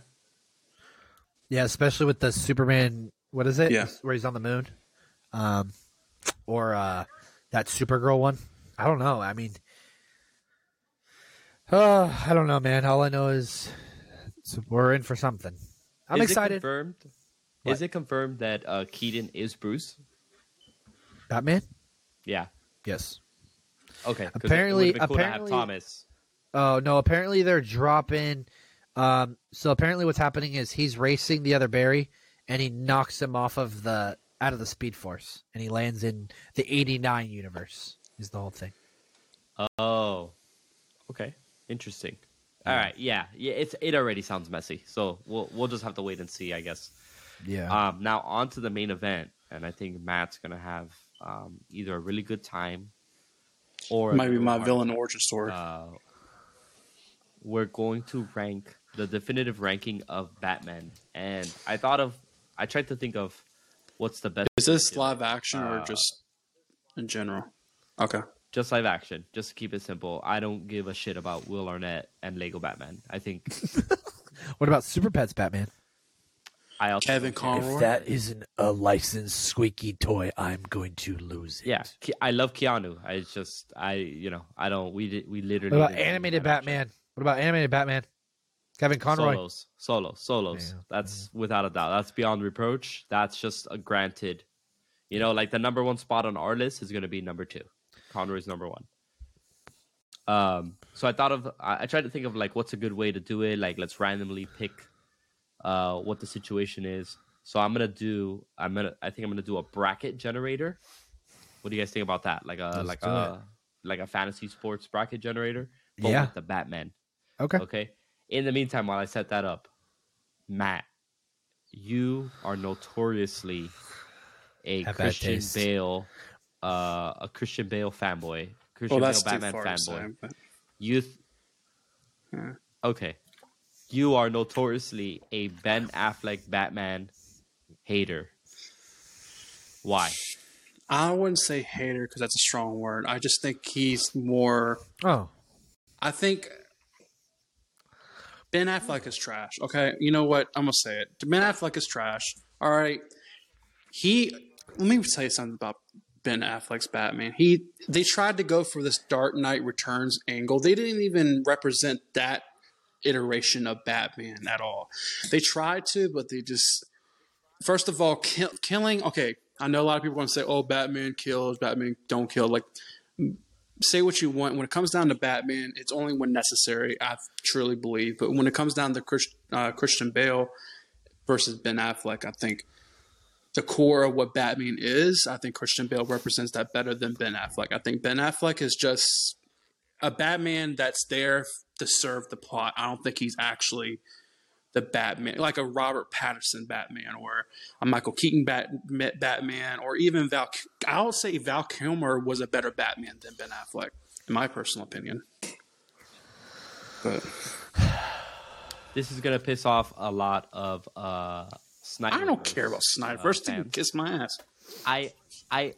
Yeah, especially with the Superman. What is it? Yeah, where he's on the moon, um, or uh, that Supergirl one. I don't know. I mean, uh, I don't know, man. All I know is we're in for something. I'm is excited. It confirmed? Is it confirmed that uh, Keaton is Bruce? Batman? Yeah. Yes. Okay. Apparently, cool apparently, Thomas. Oh no! Apparently, they're dropping um, so apparently, what's happening is he's racing the other Barry, and he knocks him off of the out of the Speed Force, and he lands in the '89 universe. Is the whole thing? Oh, okay, interesting. All right, yeah, yeah. It's it already sounds messy, so we'll we'll just have to wait and see, I guess. Yeah. Um. Now on to the main event, and I think Matt's gonna have um either a really good time, or maybe my villain origin story. Uh, we're going to rank the definitive ranking of Batman, and I thought of, I tried to think of what's the best. Is this live action uh, or just in general? Okay. just live action. Just to keep it simple. I don't give a shit about Will Arnett and Lego Batman. I think [LAUGHS] What about Super Pets Batman? I also Kevin. Conroy. If that isn't a licensed squeaky toy, I'm going to lose it. Yeah, I love Keanu. I it's just I you know I don't we we literally What about animated live action. Batman? What about animated Batman? Kevin Conroy. Solos, solos, solos. Yeah. That's without a doubt. That's beyond reproach. That's just a granted. You know, like the number one spot on our list is going to be number two. Conroy's number one. Um, so I thought of, I, I tried to think of like what's a good way to do it. Like, let's randomly pick uh, what the situation is. So I'm gonna do, I'm gonna, I think I'm gonna do a bracket generator. What do you guys think about that? Like a, Let's like a, like a fantasy sports bracket generator, but Yeah. with the Batman. Okay. Okay. In the meantime, while I set that up, Matt, you are notoriously a Have Christian taste. Bale, uh, a Christian Bale fanboy, Christian Well, Bale Batman fanboy. say. but- You, th- Yeah. okay, you are notoriously a Ben Affleck Batman hater. Why? I wouldn't say hater because that's a strong word. I just think he's more. Oh, I think Ben Affleck is trash. Okay, you know what? I'm gonna say it. Ben Affleck is trash. All right. He. Let me tell you something about Ben Affleck's Batman. He. They tried to go for this Dark Knight Returns angle. They didn't even represent that iteration of Batman at all. They tried to, but they just. First of all, kill, killing. Okay, I know a lot of people going to say, "Oh, Batman kills. Batman don't kill." Like say what you want. When it comes down to Batman, it's only when necessary. I truly believe. But when it comes down to Chris, uh, Christian Bale versus Ben Affleck, I think the core of what Batman is, I think Christian Bale represents that better than Ben Affleck. I think Ben Affleck is just a Batman that's there to serve the plot. I don't think he's actually the Batman, like a Robert Pattinson Batman or a Michael Keaton Bat, Batman, or even Val. I'll say Val Kilmer was a better Batman than Ben Affleck, in my personal opinion. But This is gonna piss off a lot of uh Snyder. I don't care about Snyder. uh, First, he can kiss my ass. I I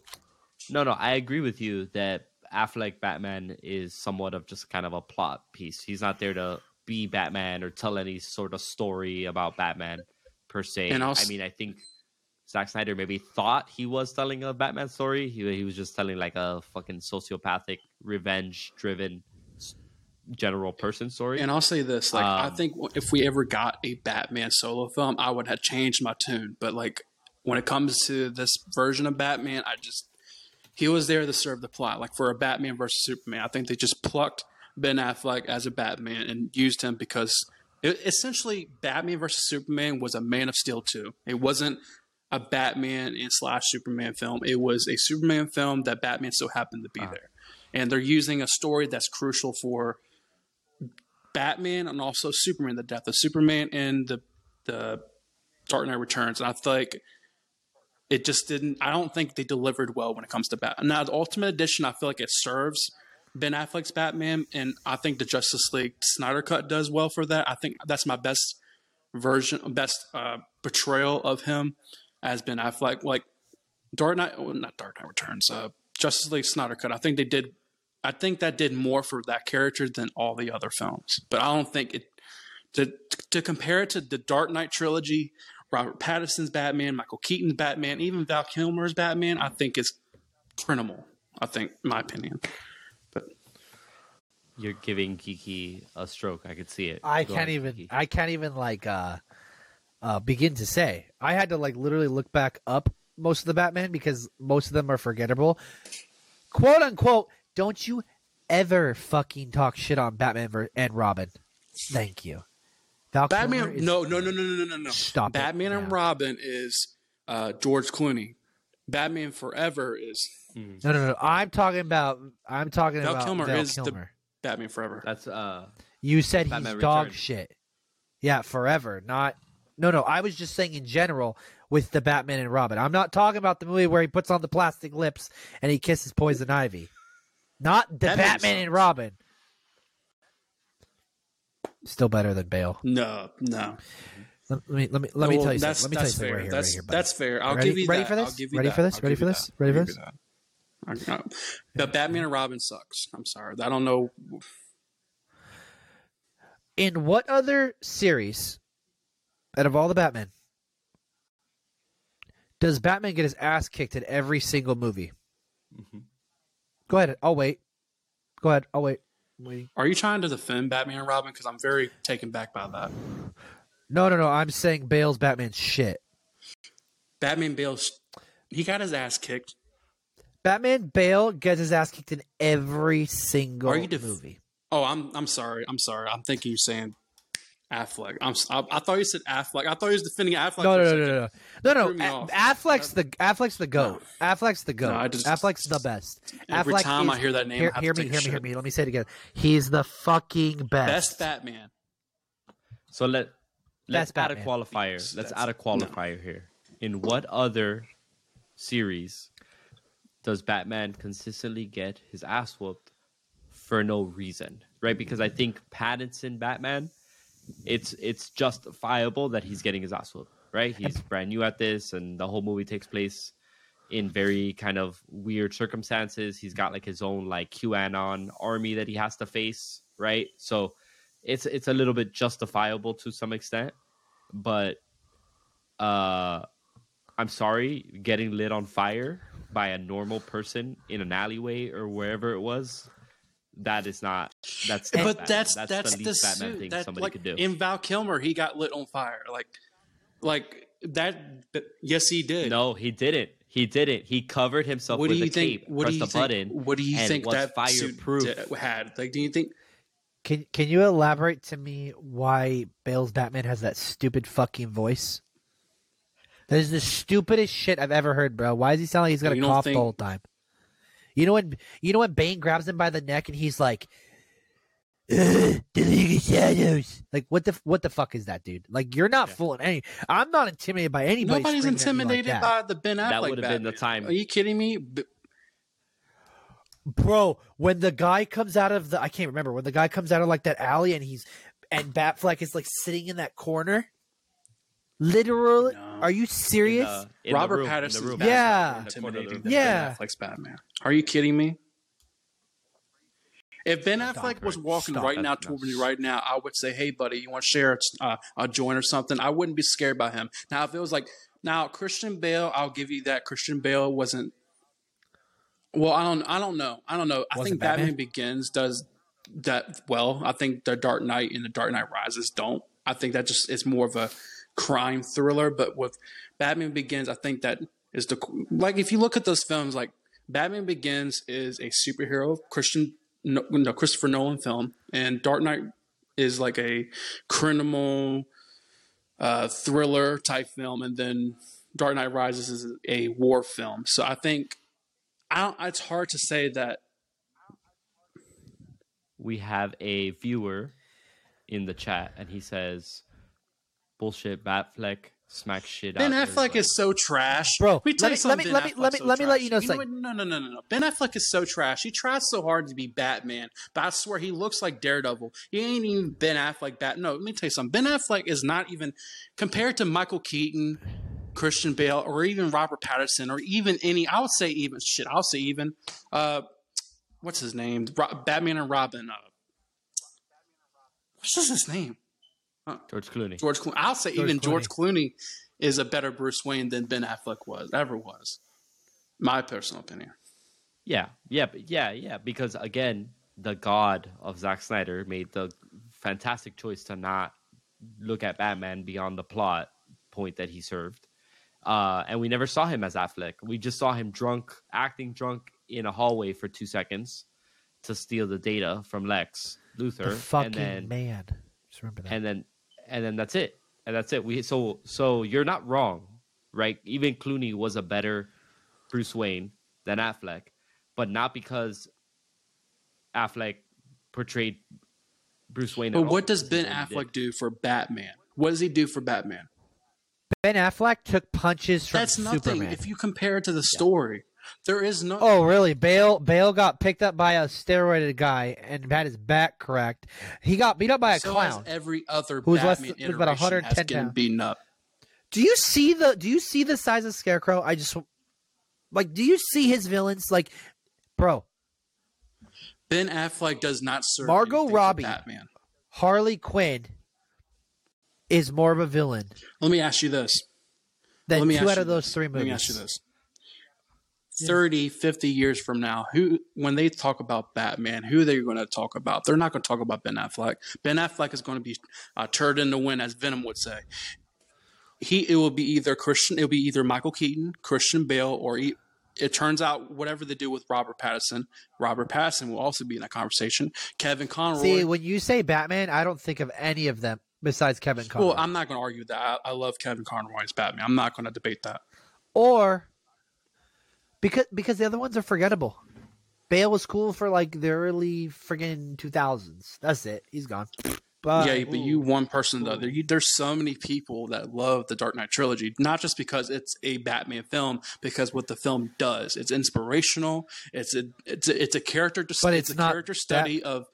no no I agree with you that Affleck Batman is somewhat of just kind of a plot piece. He's not there to be Batman or tell any sort of story about Batman per se. And I mean, I think Zack Snyder maybe thought he was telling a Batman story. He he was just telling like a fucking sociopathic, revenge-driven general person story. And I'll say this: like, I Um, think if we ever got a Batman solo film, I would have changed my tune. But like, when it comes to this version of Batman, I just he was there to serve the plot. Like for a Batman versus Superman, I think they just plucked Ben Affleck as a Batman and used him because it, essentially Batman versus Superman was a Man of Steel two. It wasn't a Batman and slash Superman film. It was a Superman film that Batman so happened to be ah. there, and they're using a story that's crucial for Batman and also Superman, the death of Superman and the the Dark Knight Returns. And I feel like it just didn't. I don't think they delivered well when it comes to Batman. Now, the Ultimate Edition, I feel like it serves Ben Affleck's Batman, and I think the Justice League Snyder Cut does well for that. I think that's my best version, best uh, portrayal of him as Ben Affleck. Like Dark Knight, well, not Dark Knight Returns, uh, Justice League Snyder Cut. I think they did. I think that did more for that character than all the other films. But I don't think it to to compare it to the Dark Knight trilogy, Robert Pattinson's Batman, Michael Keaton's Batman, even Val Kilmer's Batman. I think is criminal. I think, in my opinion. But You're giving Kiki a stroke. I could see it. I Go can't ahead, even. Kiki. I can't even like uh, uh, begin to say. I had to like literally look back up most of the Batman because most of them are forgettable. Quote unquote. Don't you ever fucking talk shit on Batman ver- and Robin. Thank you. Val Kilmer Batman, is- no, no, no, no, no, no, no, no. Stop it Batman and now. Robin is uh, George Clooney. Batman Forever is No, no, no. I'm talking about. I'm talking Val about Kilmer Val is the- Kilmer. Batman Forever. That's uh You said Batman he's dog Returns. shit. Yeah, forever. Not. No, no. I was just saying in general with the Batman and Robin. I'm not talking about the movie where he puts on the plastic lips and he kisses Poison Ivy. Not the That Batman and Robin. Still better than Bale. No, no. Let, let me let me let me Well, tell you that's, something. Let me tell you something fair. right here. that's right here, buddy. that's fair. I'll Ready- give you ready that. for this? I'll give you Ready that. for this? I'll Ready for this? that. Ready for this? You that. I, I, but Batman and Robin sucks. I'm sorry. I don't know. In what other series, out of all the Batman, does Batman get his ass kicked in every single movie? Mhm. Go ahead. I'll wait. Go ahead. I'll wait. I'm waiting. Are you trying to defend Batman and Robin? Because I'm very taken back by that. No, no, no. I'm saying Bale's Batman shit. Batman Bale's he got his ass kicked. Batman Bale gets his ass kicked in every single Are you def- movie. Oh, I'm I'm sorry. I'm sorry. I'm thinking you're saying Affleck. I'm s- I, I thought you said Affleck. I thought you was defending Affleck. No, no, no, no, no, no, no. A- Affleck's the Affleck's the goat. Affleck's the goat. No, I just- Affleck's the best. Every Affleck time is- I hear that name, hear, I have hear to me, take hear a me, hear me. Let me say it again. He's the fucking best. Best Batman. So let let's That's add a qualifier. Let's add a qualifier here. In what other series does Batman consistently get his ass whooped for no reason? Right? Because I think Pattinson Batman, it's it's justifiable that he's getting his ass whooped. Right? He's brand new at this, and the whole movie takes place in very kind of weird circumstances. He's got like his own like QAnon army that he has to face. Right? So it's it's a little bit justifiable to some extent, but uh, I'm sorry, getting lit on fire by a normal person in an alleyway or wherever it was, that is not that's not but Batman. that's that's, that's the the, least Batman thing That, somebody like, could do. In Val Kilmer, he got lit on fire. Like, like that. but- Yes, he did. no, he didn't. He didn't. He covered himself What with do you a think? cape, What do you a think? button. What do you and think was that suit fireproof. did- had? Like, do you think? Can Can you elaborate to me why Bale's Batman has that stupid fucking voice? That is the stupidest shit I've ever heard, bro. Why does he sound like he's gonna You cough think- the whole time? You know when you know when Bane grabs him by the neck and he's like, "Ugh, "The League of Shadows." Like what the what the fuck is that, dude? Like you're not Yeah. fooling any. I'm not intimidated by anybody. Nobody's screaming at me like intimidated by the Ben Affleck. That would have been the time. Are you kidding me? Bro, when the guy comes out of the I can't remember when the guy comes out of like that alley and he's and Batfleck is like sitting in that corner. Literally, No. are you in serious? the- in Robert room, in room. Batman Yeah. intimidating Yeah. Ben Affleck's Batman. Are you kidding me? If Ben Stop Affleck was walking Stop right it. now No. toward me right now, I would say, "Hey, buddy, you want to share uh, a joint or something?" I wouldn't be scared by him. Now, if it was like now Christian Bale, I'll give you that. Christian Bale wasn't. Well, I don't. I don't know. I don't know. I Wasn't think Batman? Batman? Begins does that well. I think the Dark Knight and the Dark Knight Rises don't. I think that just is more of a crime thriller. But with Batman Begins, I think that is the like if you look at those films, like Batman Begins is a superhero Christian no, no Christopher Nolan film, and Dark Knight is like a criminal uh, thriller type film, and then Dark Knight Rises is a war film. So I think I it's hard to say that we have a viewer in the chat, and he says, "Bullshit, Batfleck smack shit Ben out." Affleck is so trash, Bro, We tell let you me- let me- something, let me- let me- let me let you know what? No, no, no, no, no. Ben Affleck is so trash. He tries so hard to be Batman, but I swear he looks like Daredevil. He ain't even Ben Affleck. Bat. No, let me tell you something. Ben Affleck is not even compared to Michael Keaton, Christian Bale, or even Robert Pattinson, or even any. I would say even shit. I'll say even. Uh, what's his name? Ro- Batman and Robin. Uh, what's his name? George Clooney. George Clooney. I'll say George even George Clooney is a better Bruce Wayne than Ben Affleck was ever was. My personal opinion. Yeah, yeah, yeah, yeah. Because again, the god of Zack Snyder made the fantastic choice to not look at Batman beyond the plot point that he served. Uh, and we never saw him as Affleck. We just saw him drunk, acting drunk in a hallway for two seconds to steal the data from Lex Luthor, the fucking and then man. Just remember that. and then and then that's it and that's it we so so you're not wrong right even clooney was a better bruce wayne than affleck but not because affleck portrayed bruce wayne at But all. what does Ben is what he Affleck did. do for Batman? What does he do for Batman? ben Affleck took punches from That's nothing. Superman. If you compare it to the story, there is no. Oh, really? Bale Bale got picked up by a steroided guy and had his back cracked. He got beat up by a so clown. every other Who's less Batman than- who's about 110 has getting pounds. beaten up. Do you see the Do you see the size of Scarecrow? I just Like, do you see his villains? Like, bro, Ben Affleck does not serve Margot Robbie. Batman. Harley Quinn is more of a villain Let me ask you this. than Let me two out you of those this. three Let movies. me ask you this. 30, 50 years from now, who when they talk about Batman, who they're they going to talk about? They're not going to talk about Ben Affleck. Ben Affleck is going to be uh, turned in the wind, as Venom would say. He it will be either Christian, it will be either Michael Keaton, Christian Bale, or e- it turns out whatever they do with Robert Pattinson, Robert Pattinson will also be in that conversation. Kevin Conroy. See, when you say Batman, I don't think of any of them besides Kevin Conroy. well, I'm not going to argue that. I, I love Kevin Conroy as Batman. I'm not going to debate that. or because because the other ones are forgettable. Bale was cool for like the early friggin' 2000s. That's it. He's gone. But yeah, but you one person though. There, you, there's so many people that love the Dark Knight trilogy, not just because it's a Batman film, because what the film does. It's inspirational. It's a it's a, it's a character. But it's, it's a character study of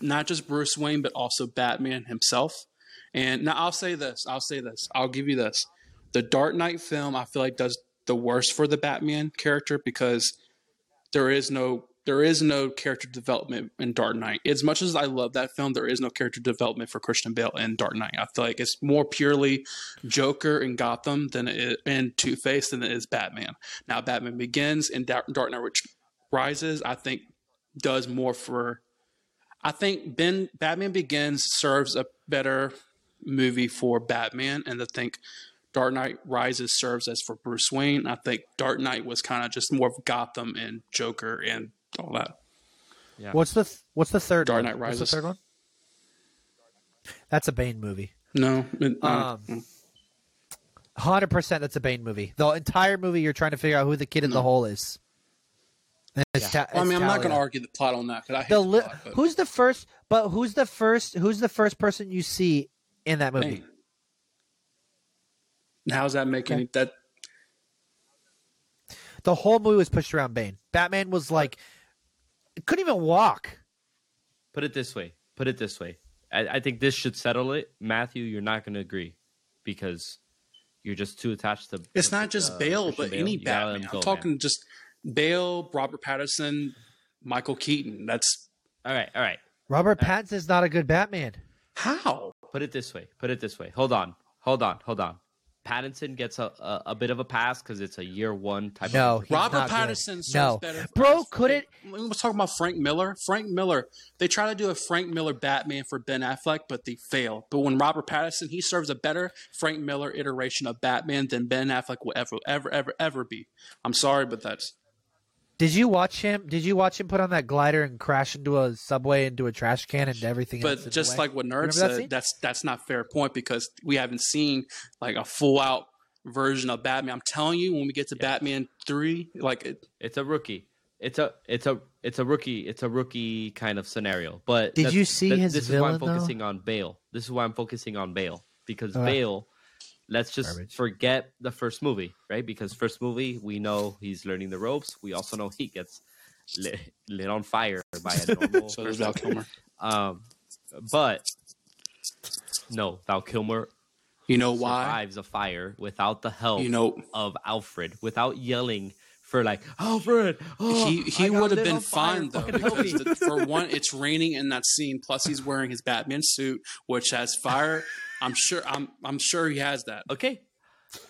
not just Bruce Wayne, but also Batman himself. And now I'll say this. I'll say this. I'll give you this. The Dark Knight film, I feel like does the worst for the Batman character because there is no there is no character development in Dark Knight. As much as I love that film, there is no character development for Christian Bale in Dark Knight. I feel like it's more purely Joker and Gotham than it and Two Face than it is Batman. Now, Batman Begins and Dark Knight Rises, I think, does more for. I think Ben Batman Begins serves a better movie for Batman, and I think Dark Knight Rises serves as for Bruce Wayne. I think Dark Knight was kind of just more of Gotham and Joker and all that. Yeah. what's the th- what's the third Dark one? Knight What's Rises. the third one? That's a Bane movie. No, it- uh, Um, Hundred percent. That's a Bane movie. The entire movie, you're trying to figure out who the kid in the hole is. And it's Ta- well, I mean, I'm not going to argue the plot on that because I hate The the, plot. But who's the first? But who's the first? Who's the first person you see in that movie? Bane. And How's that making Okay. that? The whole movie was pushed around Bane. Batman was like, couldn't even walk. Put it this way. Put it this way. I, I think this should settle it. Matthew, you're not going to agree because you're just too attached to. It's not just uh, Bale, Christian but any You Batman. him I'm talking man. just Bale, Robert Pattinson, Michael Keaton. That's All right, all right. Robert Pattinson's not a good Batman. how. Put it this way. Put it this way. Hold on. Hold on. Hold on. Pattinson gets a, a, a bit of a pass because it's a year one type No, of. he's Robert not good. Pattinson serves No. better. for Bro, us. could it- We was talking about Frank Miller. Frank Miller. They try to do a Frank Miller Batman for Ben Affleck, but they fail. But when Robert Pattinson, he serves a better Frank Miller iteration of Batman than Ben Affleck will ever, ever, ever, ever be. I'm sorry, but that's Did you watch him? Did you watch him put on that glider and crash into a subway, into a trash can, and everything? But the just like what Nerd Remember that said, that's that's not fair point because we haven't seen like a full out version of Batman. I'm telling you, when we get to Batman three, like it, It's a rookie. It's a it's a it's a rookie. It's a rookie kind of scenario. But Did you see that- his This is why I'm villain, though? focusing on Bale. This is why I'm focusing on Bale because Okay. Bale. Let's just Garbage. forget the first movie, right? Because first movie we know he's learning the ropes. We also know he gets lit, lit on fire by a normal [LAUGHS] so does. Val Kilmer. Um, but no, Val Kilmer You know why? survives a fire without the help You know of Alfred, without yelling for like Alfred. oh, he he would have been fine though because the, for [LAUGHS] one, it's raining in that scene. Plus, he's wearing his Batman suit, which has fire. I'm sure. I'm I'm sure he has that. okay,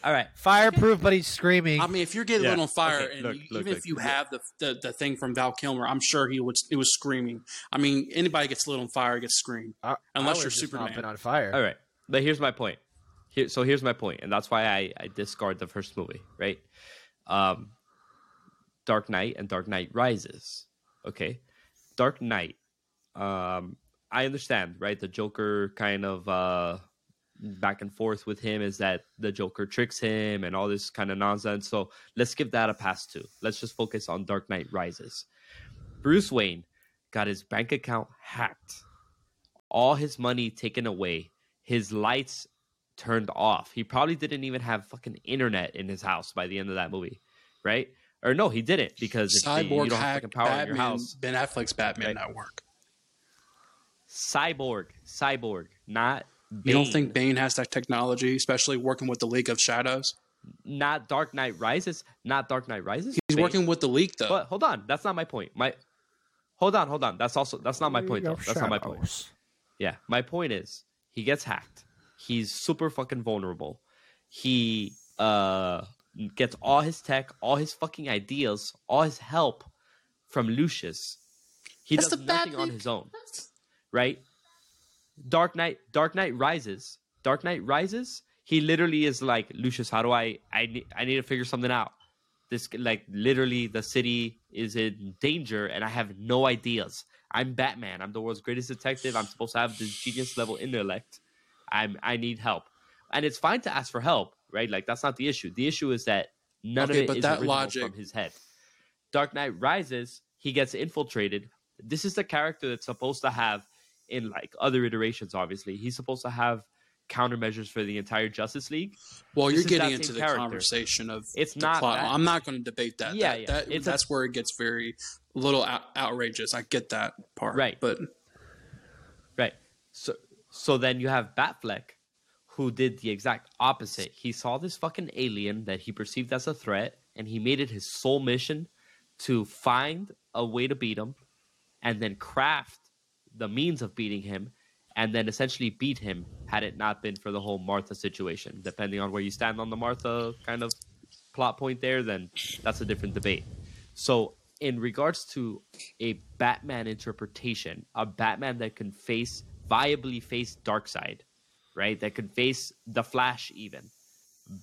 all right. fireproof, but he's screaming. I mean, if you're getting Yeah. lit on fire, Okay, and look, you, look, even look. if you have the, the the thing from Val Kilmer, I'm sure he was it was screaming. I mean, anybody gets lit on fire gets screamed. I- unless I you're would've just not Superman. been on fire. All right, but here's my point. Here, so here's my point, and that's why I, I discard the first movie, right? Um, Dark Knight and Dark Knight Rises. Okay, Dark Knight. Um, I understand, right? The Joker kind of uh, back and forth with him is that the Joker tricks him and all this kind of nonsense. So let's give that a pass too. Let's just focus on Dark Knight Rises. Bruce Wayne got his bank account hacked, all his money taken away, his lights turned off. He probably didn't even have fucking internet in his house by the end of that movie, right? Or no, he didn't because if the- you don't have hacked fucking power in your Batman, house. Ben Affleck's Batman Right. Network. Cyborg, cyborg, not. You don't think Bane has that technology, especially working with the League of Shadows? not Dark Knight Rises, not Dark Knight Rises. He's Bane. working with the League, though. But hold on, that's not my point. My hold on, hold on. That's also that's not my point though. That's not my point. Yeah, my point is he gets hacked. He's super fucking vulnerable. He uh gets all his tech, all his fucking ideas, all his help from Lucius. He That's does nothing on his own, right? Dark Knight, Dark Knight Rises, Dark Knight Rises. He literally is like Lucius. How do I? I need. I need to figure something out. This like literally the city is in danger, and I have no ideas. I'm Batman. I'm the world's greatest detective. I'm supposed to have this genius level intellect. I'm. I need help, and it's fine to ask for help, right? Like that's not the issue. The issue is that none Okay, of it but is that logic- from his head. Dark Knight Rises, he gets infiltrated. This is the character that's supposed to have in like other iterations. Obviously, he's supposed to have countermeasures for the entire Justice League. well, this you're getting into the character. conversation of It's not plot. that. I'm not going to debate that. Yeah, that, yeah. that- It's a- that's where it gets very a little out, outrageous. I get that part, Right. But Right. So so then you have Batfleck, who did the exact opposite. He saw this fucking alien that he perceived as a threat, and he made it his sole mission to find a way to beat him, and then craft the means of beating him, and then essentially beat him had it not been for the whole Martha situation. Depending on where you stand on the Martha kind of plot point there, then that's a different debate. So, in regards to a Batman interpretation, a Batman that can face viably face Darkseid, right? That could face the Flash even.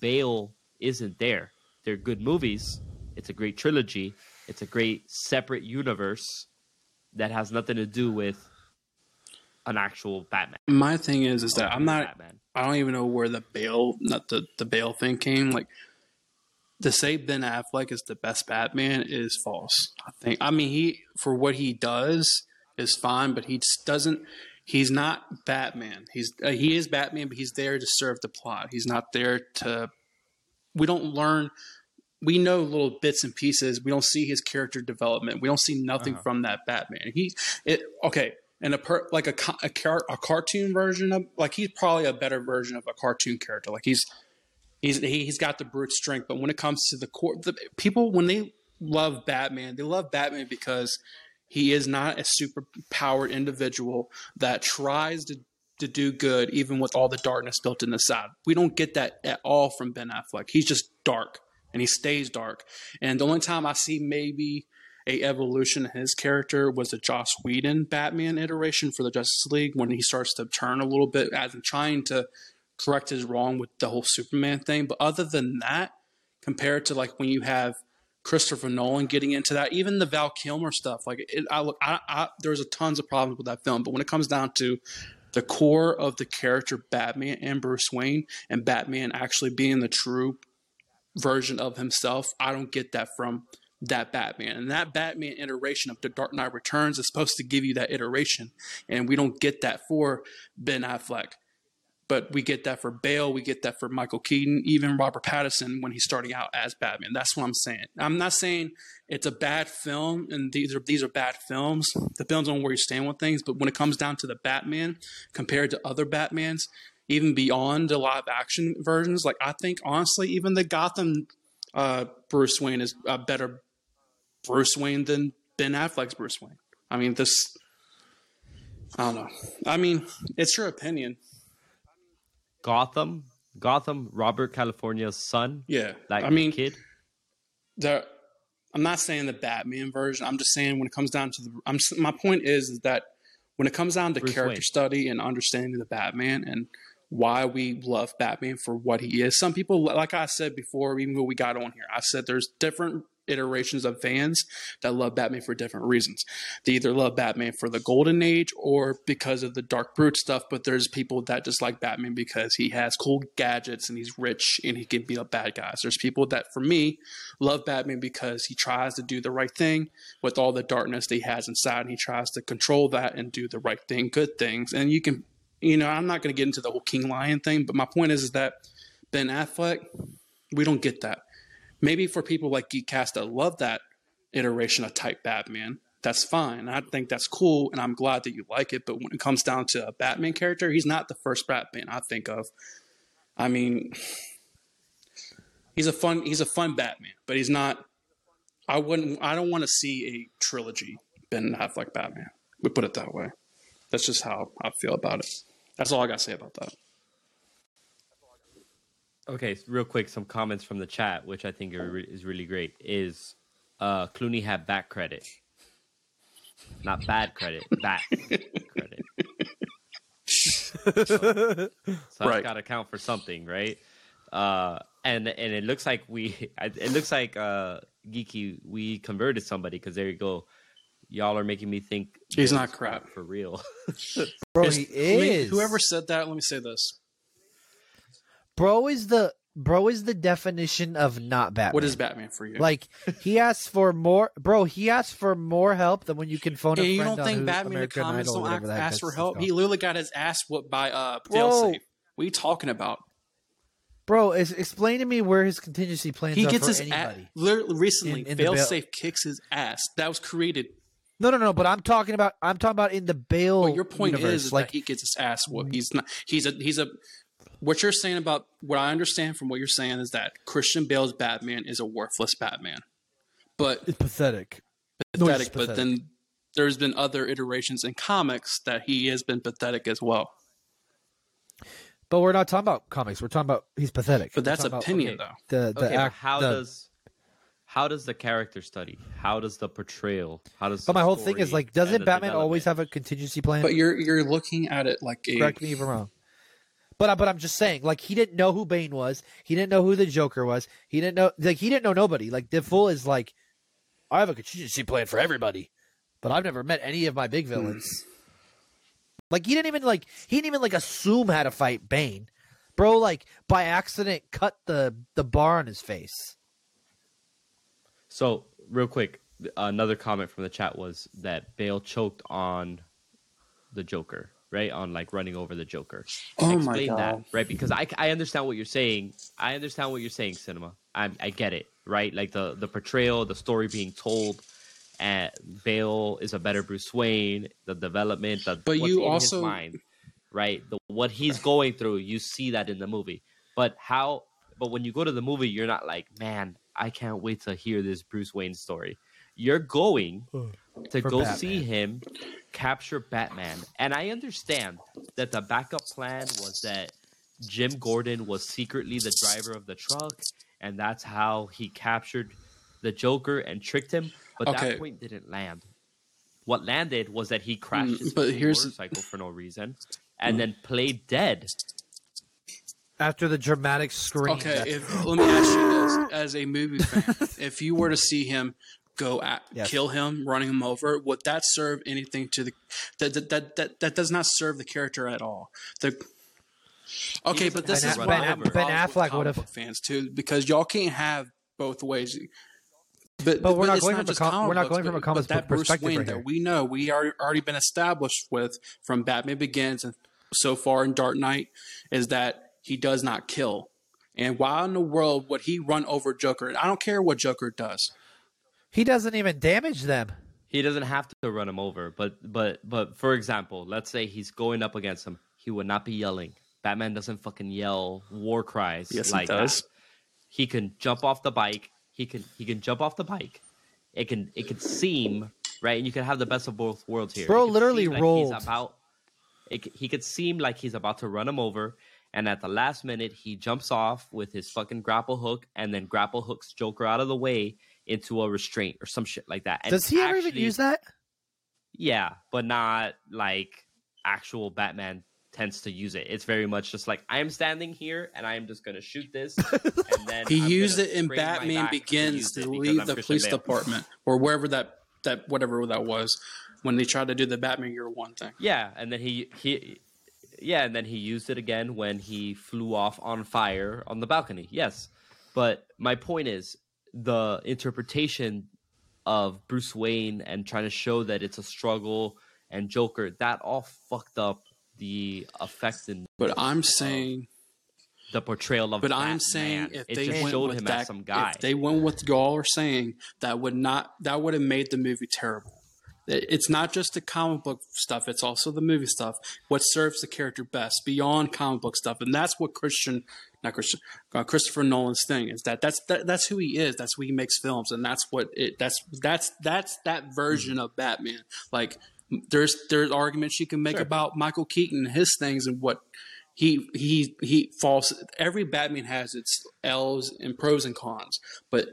Bale isn't there. They're good movies. It's a great trilogy. It's a great separate universe that has nothing to do with an actual Batman. my thing is, is that I'm not. Batman. I don't even know where the bail, not the the Bale thing came. Like to say Ben Affleck is the best Batman is false. I think. I mean, he for what he does is fine, but he just doesn't. He's not Batman. He's uh, he is Batman, but he's there to serve the plot. He's not there to. We don't learn. We know little bits and pieces. We don't see his character development. We don't see nothing Uh-huh. from that Batman. He it okay. And a per, like a a, a cartoon version of like he's probably a better version of a cartoon character. Like he's he's he, he's got the brute strength, but when it comes to the core, the people when they love Batman, they love Batman because he is not a super powered individual that tries to to do good even with all the darkness built in the side. We don't get that at all from Ben Affleck. He's just dark and he stays dark. And the only time I see maybe a evolution in his character was the Joss Whedon Batman iteration for the Justice League when he starts to turn a little bit as in trying to correct his wrong with the whole Superman thing. But other than that, compared to like when you have Christopher Nolan getting into that, even the Val Kilmer stuff, like it, I look, I, I, there's a tons of problems with that film. But when it comes down to the core of the character Batman and Bruce Wayne, and Batman actually being the true version of himself, I don't get that from that Batman. And that Batman iteration of The Dark Knight Returns is supposed to give you that iteration. And we don't get that for Ben Affleck. But we get that for Bale, we get that for Michael Keaton, even Robert Pattinson when he's starting out as Batman. That's what I'm saying. I'm not saying it's a bad film and these are these are bad films. Depends on where you stand with things. But when it comes down to the Batman compared to other Batmans, even beyond the live action versions, like I think honestly, even the Gotham uh, Bruce Wayne is a better Bruce Wayne than Ben Affleck's Bruce Wayne. I mean, this. I don't know. I mean, it's your opinion. Gotham, Gotham, Robert California's son, Yeah. that I mean, kid. the I'm not saying the Batman version. I'm just saying when it comes down to the. I'm my point is, is that when it comes down to Bruce character Wayne. study and understanding the Batman and why we love Batman for what he is. Some people, like I said before, even when we got on here, I said there's different iterations of fans that love Batman for different reasons. They either love Batman for the golden age or because of the dark brute stuff, but there's people that just like Batman because he has cool gadgets and he's rich and he can beat up bad guys. There's people that for me love Batman because he tries to do the right thing with all the darkness that he has inside and he tries to control that and do the right thing, good things. And you can you know, I'm not going to get into the whole King Lion thing, but my point is, is that Ben Affleck, we don't get that. Maybe for people like Geekycast that love that iteration of type Batman, that's fine. I think that's cool, and I'm glad that you like it. But when it comes down to a Batman character, he's not the first Batman I think of. I mean, He's a fun he's a fun Batman, but he's not. I wouldn't. I don't want to see a trilogy Ben Affleck Batman. We put it that way. That's just how I feel about it. That's all I got to say about that. Okay, real quick, some comments from the chat, which I think are re- is really great. Is uh, Clooney had back credit, not bad credit, back credit. So, so that's Right. got to count for something, right? Uh, and and it looks like we, [LAUGHS] it looks like uh, geeky, we converted somebody because there you go. Y'all are making me think He's not crap. for real. [LAUGHS] Bro, It's- he let me- is. whoever said that, let me say this. Bro is the bro is the definition of not Batman. What is Batman for you? Like he [LAUGHS] asks for more, bro. He asks for more help than when you can phone a friend you don't on think who- Batman in the American comics Idol, don't ask, ask for help? He literally got his ass whooped by uh Bro. Failsafe. What are you talking about? Bro, is, explain to me where his contingency plans He are gets for his ass. anybody. Literally, recently, In- in the Bale- Failsafe kicks his ass. That was created. No, no, no. But I'm talking about. I'm talking about in the Bale. Well, your point universe. is, is like that he gets his ass whooped. He's not. He's a. He's a. What you're saying about what I understand from what you're saying is that Christian Bale's Batman is a worthless Batman, but it's pathetic. No, pathetic. But pathetic. then there's been other iterations in comics that he has been pathetic as well. But we're not talking about comics. We're talking about he's pathetic. But that's talking about opinion, okay. though. The the okay, but act. how the- does how does the character study? How does the portrayal? How does? But my whole thing is like, doesn't Batman always have a contingency plan? But you're you're looking at it like a. Correct me if I'm wrong. But I- but I'm just saying, like he didn't know who Bane was. He didn't know who the Joker was. He didn't know like he didn't know nobody. Like the fool is like, I have a contingency plan for everybody, but I've never met any of my big hmm. villains. Like he didn't even like he didn't even like assume how to fight Bane, bro. Like by accident, cut the the bar on his face. So real quick, another comment from the chat was that Bale choked on the Joker, right? On like running over the Joker. Oh my Explain that, right? Because I, I understand what you're saying. I understand what you're saying, cinema. I I get it, right? Like the the portrayal, the story being told. And Bale is a better Bruce Wayne. The development, the But what's you in also- his mind, right? The what he's going through, you see that in the movie. But how? But when you go to the movie, you're not like, man, I can't wait to hear this Bruce Wayne story. You're going to go Batman. see him capture Batman, and I understand that the backup plan was that Jim Gordon was secretly the driver of the truck, and that's how he captured the Joker and tricked him. But Okay. that point didn't land. What landed was that he crashed Mm, his but here's the- motorcycle for no reason, [LAUGHS] and then played dead. After the dramatic scream. Okay, if, let me ask you this: [LAUGHS] as a movie fan, if you were to see him go at Yes. kill him, running him over, would that serve anything to the that that that that, that does not serve the character at all? The okay, but this have is to why run I have over. a Ben Affleck comic would've- fans too, because y'all can't have both ways. But, But we're not it's going from a just com- comic we're not books, going from but- a comic but that book Bruce Wayne right that we know we are already been established with from Batman Begins and so far in Dark Knight is that he does not kill. And why in the world would he run over Joker? I don't care what Joker does. He doesn't even damage them. He doesn't have to run him over, but but but for example, let's say he's going up against him, he would not be yelling. Batman doesn't fucking yell war cries Yes, he does. that. He can jump off the bike. He can he can jump off the bike. It can it could seem right, and you can have the best of both worlds here. Bro It literally seem like rolled. He's about. It, he could seem like he's about to run him over, and at the last minute he jumps off with his fucking grapple hook, and then grapple hooks Joker out of the way into a restraint or some shit like that. And Does he ever even use that? yeah, but not like actual Batman tends to use it. It's very much just like I'm standing here and I'm just gonna shoot this. And [LAUGHS] then He I'm used it in Batman Begins to leave the Christian police Bale. department [LAUGHS] or wherever that that whatever that was when they tried to do the Batman Year One thing. Yeah, and then he he yeah, and then he used it again when he flew off on fire on the balcony. Yes. But my point is the interpretation of Bruce Wayne and trying to show that it's a struggle and Joker, that all fucked up the effect and But I'm saying the portrayal of But I'm saying man. if it they went showed with him that, as some guy. if they went with y'all are saying, that would not that would have made the movie terrible. It's not just the comic book stuff; it's also the movie stuff. What serves the character best beyond comic book stuff, and that's what Christian, not Christian, uh, Christopher Nolan's thing is that that's that, that's who he is. That's who he makes films, and that's what it. That's that's that's that version of Batman. Like there's there's arguments you can make Sure. about Michael Keaton and his things and what he he he falls. Every Batman has its L's and pros and cons, but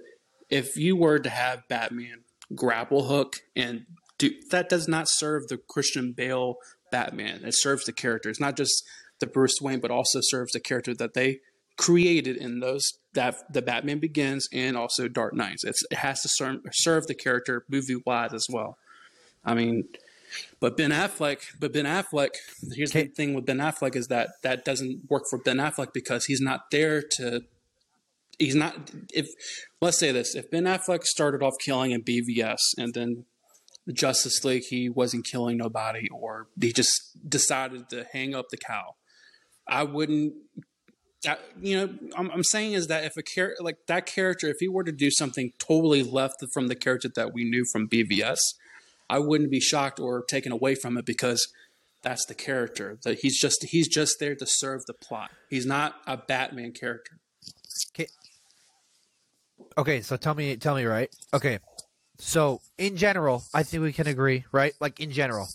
if you were to have Batman grapple hook and do that does not serve the Christian Bale Batman. It serves the character. It's not just the Bruce Wayne, but also serves the character that they created in those that the Batman Begins and also Dark Knights. It's, it has to serve, serve the character movie wise as well. I mean, but Ben Affleck, but Ben Affleck. Here's the thing with Ben Affleck is that that doesn't work for Ben Affleck because he's not there to. He's not. If let's say this, if Ben Affleck started off killing in BVS and then the Justice League he wasn't killing nobody or he just decided to hang up the cow, I wouldn't. That, you know, I'm, I'm saying is that if a character like that character, if he were to do something totally left from the character that we knew from BVS, I wouldn't be shocked or taken away from it because that's the character. That he's just he's just there to serve the plot. He's not a Batman character. Okay, okay, so tell me, tell me, right? Okay, so in general, I think we can agree, right? Like in general,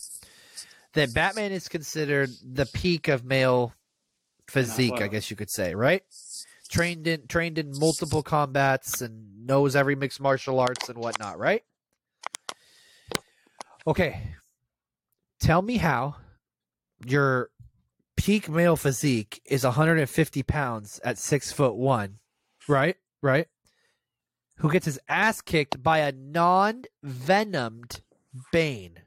that Batman is considered the peak of male physique, I guess you could say, right? Trained in trained in multiple combats and knows every mixed martial arts and whatnot, right? Okay, tell me how your peak male physique is 150 pounds at six foot one, right? Right? Who gets his ass kicked by a non-venomed Bane.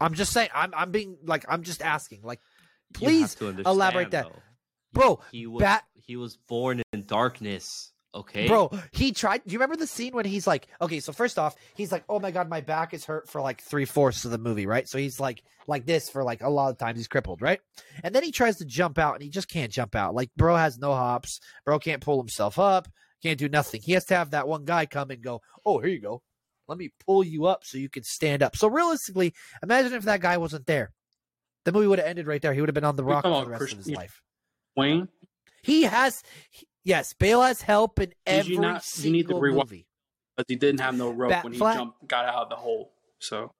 I'm just saying. I'm I'm being like I'm just asking. Like, please have to understand, elaborate that. though. Bro, He was Bat- he was born in darkness. Okay, Bro, he tried. Do you remember the scene when he's like, okay, so first off, he's like, oh my god, my back is hurt for like three fourths of the movie, right? So he's like, like this for like a lot of times. He's crippled, right? And then he tries to jump out, and he just can't jump out. Like, bro has no hops. Bro can't pull himself up. Can't do nothing. He has to have that one guy come and go, oh, here you go. Let me pull you up so you can stand up. So realistically, imagine if that guy wasn't there. The movie would have ended right there. He would have been on the rock for the about rest of his life. Wayne, He has, he- yes, Bale has help in Did every you not- you need to single rewind- movie. but he didn't have no rope Bat when he Flat- jumped, got out of the hole. So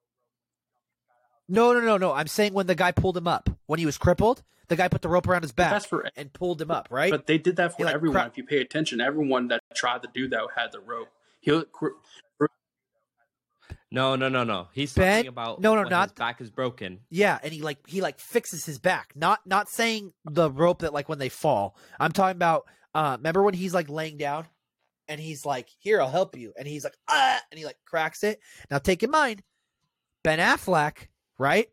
No, no, no, no. I'm saying when the guy pulled him up, when he was crippled, the guy put the rope around his back that's for. and pulled him up, right? But they did that for He, like, everyone. cra- if you pay attention, everyone that tried to do that had the rope. He no, no, no, no. He's Ben- talking about no, no, when not- his back is broken. yeah, and he like he like fixes his back. Not not saying the rope that like when they fall. I'm talking about. Uh, remember when he's like laying down, and he's like, "Here, I'll help you," and he's like, "Ah," and he like cracks it. Now take in mind, Ben Affleck, right?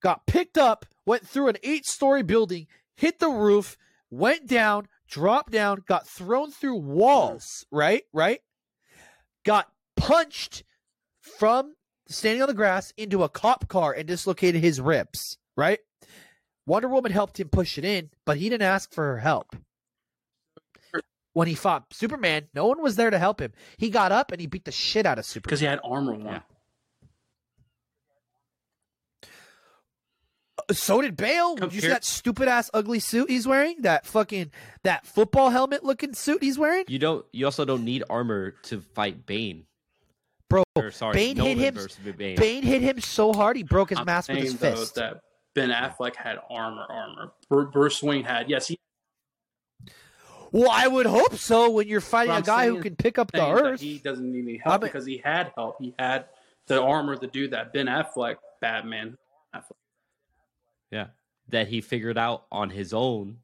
Got picked up, went through an eight-story building, hit the roof, went down, dropped down, got thrown through walls, right? Right? Got punched from standing on the grass into a cop car and dislocated his ribs, right? Wonder Woman helped him push it in, but he didn't ask for her help. When he fought Superman, no one was there to help him. He got up and he beat the shit out of Superman. because he had armor on. Yeah. Uh, so did Bale. Did you see that stupid ass ugly suit he's wearing? That fucking that football helmet looking suit he's wearing? You don't. You also don't need armor to fight Bane. Bro, Or sorry, Bane hit him versus Bane. Bane hit him so hard he broke his I'm mask with his though, fist. that Ben Affleck had armor. Armor. Bruce Wayne had. Yes, he. Well, I would hope so when you're fighting a a I'm guy who can pick up the earth. He doesn't need any I help mean- because he had help. He had the armor to do that. Ben Affleck, Batman. Affleck. Yeah, that he figured out on his own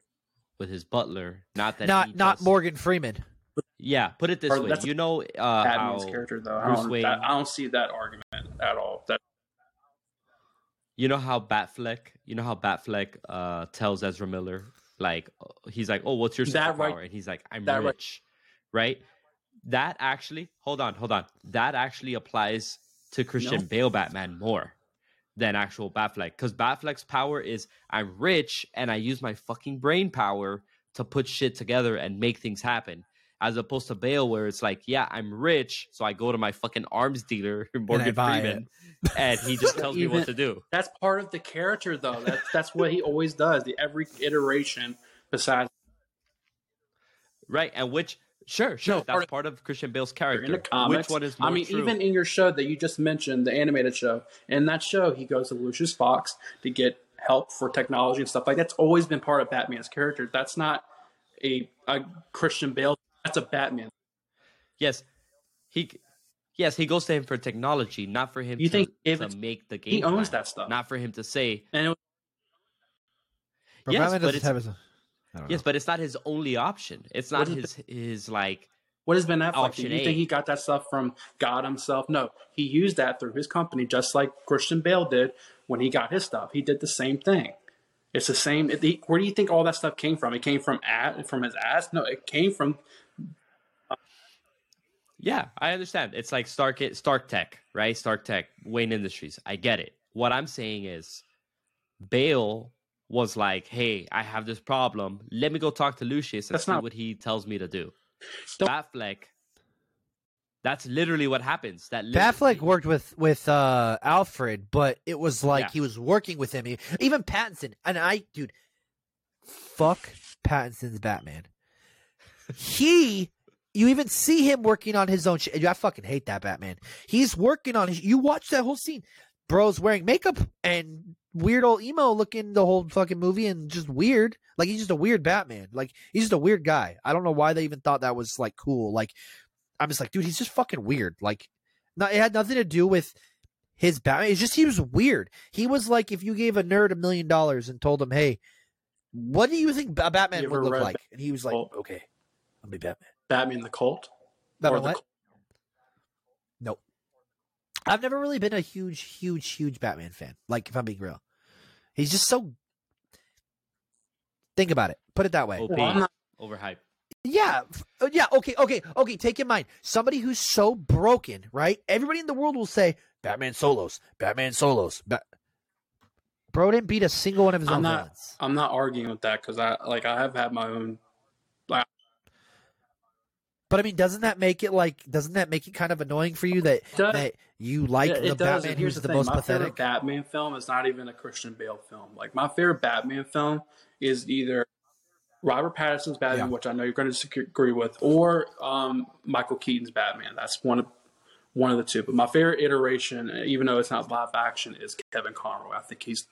with his butler. Not that not he not just- Morgan Freeman. Yeah, put it this Or way. You know uh, Batman's how character, though. I don't, Wayne- that- I don't see that argument at all. That you know how Batfleck. You know how Batfleck uh, tells Ezra Miller like uh, he's like, oh, what's your superpower? right- And he's like, I'm that right- rich, right? That actually, hold on, hold on. That actually applies to Christian No. Bale Batman more than actual Batfleck because Batfleck's power is I'm rich and I use my fucking brain power to put shit together and make things happen. As opposed to Bale, where it's like, yeah, I'm rich, so I go to my fucking arms dealer, [LAUGHS] Morgan buy Freeman, and he just tells me what to do. That's part of the character, though. That's that's what he always does. The every iteration, besides Right, and which sure, sure, No, that's part part, of- of Christian Bale's character. in character. the comics. Which one is more I mean, true? even in your show that you just mentioned, the animated show, in that show, he goes to Lucius Fox to get help for technology and stuff like that's always been part of Batman's character. That's not a a Christian Bale. That's a Batman. yes, he yes he goes to him for technology, not for him You to, think if to make the game. He owns plan. that stuff. Not for him to say and it was, But Yes, Batman but doesn't it's- have his. I don't yes, know. but it's not his only option. It's not What is his his like what has Ben Affleck? do? Option You think he got that stuff from God himself? No, he used that through his company, just like Christian Bale did when he got his stuff. He did the same thing. It's the same. It, the, where do you think all that stuff came from? It came from at from his ass. No, it came from Yeah, I understand. It's like Stark Stark Tech, right? Stark Tech, Wayne Industries. I get it. What I'm saying is Bale was like, "Hey, I have this problem. Let me go talk to Lucius and That's see not- what he tells me to do." Don't- Batfleck. That's literally what happens. That Batfleck worked with with uh, Alfred, but it was like Yeah. he was working with him. He- Even Pattinson and I, dude, fuck Pattinson's Batman. He, you even see him working on his own shit. I fucking hate that Batman. He's working on his. You watch that whole scene. Bro's wearing makeup and weird old emo looking the whole fucking movie and just weird. Like he's just a weird Batman. Like he's just a weird guy. I don't know why they even thought that was like cool. Like I'm just like, dude, he's just fucking weird. Like, not, it had nothing to do with his Batman. It's just he was weird. He was like if you gave a nerd a million dollars and told him, "Hey, what do you think a Batman You would look read like?" And he was like? "Okay, I'll be Batman." Batman the Cult. Batman or the what? Nope. I've never really been a huge, huge, huge Batman fan. Like, if I'm being real, he's just so. Think about it. Put it that way. OP, Well, not- overhyped. Yeah, yeah, okay, okay, okay. Take in mind somebody who's so broken, right? Everybody in the world will say Batman solos, Batman solos. Ba- Bro didn't beat a single one of his I'm own not- villains. I'm not arguing with that because I like I have had my own. But I mean, doesn't that make it like? Doesn't that make it kind of annoying for you that does. that you like Yeah, the does. Batman here's who's the, the, thing: most my pathetic? favorite Batman film is not even a Christian Bale film. Like my favorite Batman film is either Robert Pattinson's Batman, Yeah. which I know you're going to agree with, or um, Michael Keaton's Batman. That's one of one of the two. But my favorite iteration, even though it's not live action, is Kevin Conroy. I think he's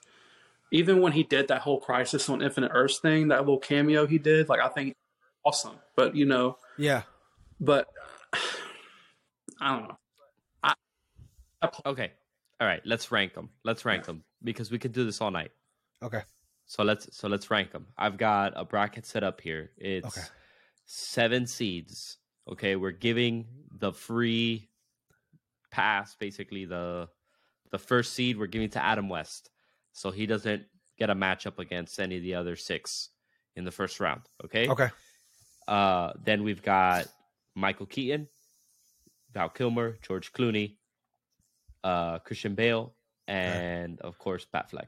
even when he did that whole Crisis on Infinite Earths thing, that little cameo he did, like I think awesome. But you know, Yeah. But [SIGHS] I don't know. i Okay, all right. Let's rank them. Let's rank them because we could do this all night. Okay. So let's so let's rank them. I've got a bracket set up here. It's Okay. seven seeds. Okay, we're giving the free pass, basically the the first seed. We're giving to Adam West, so he doesn't get a matchup against any of the other six in the first round. Okay. Okay. Uh, then we've got Michael Keaton, Val Kilmer, George Clooney, uh, Christian Bale, and of course Pat Batfleck.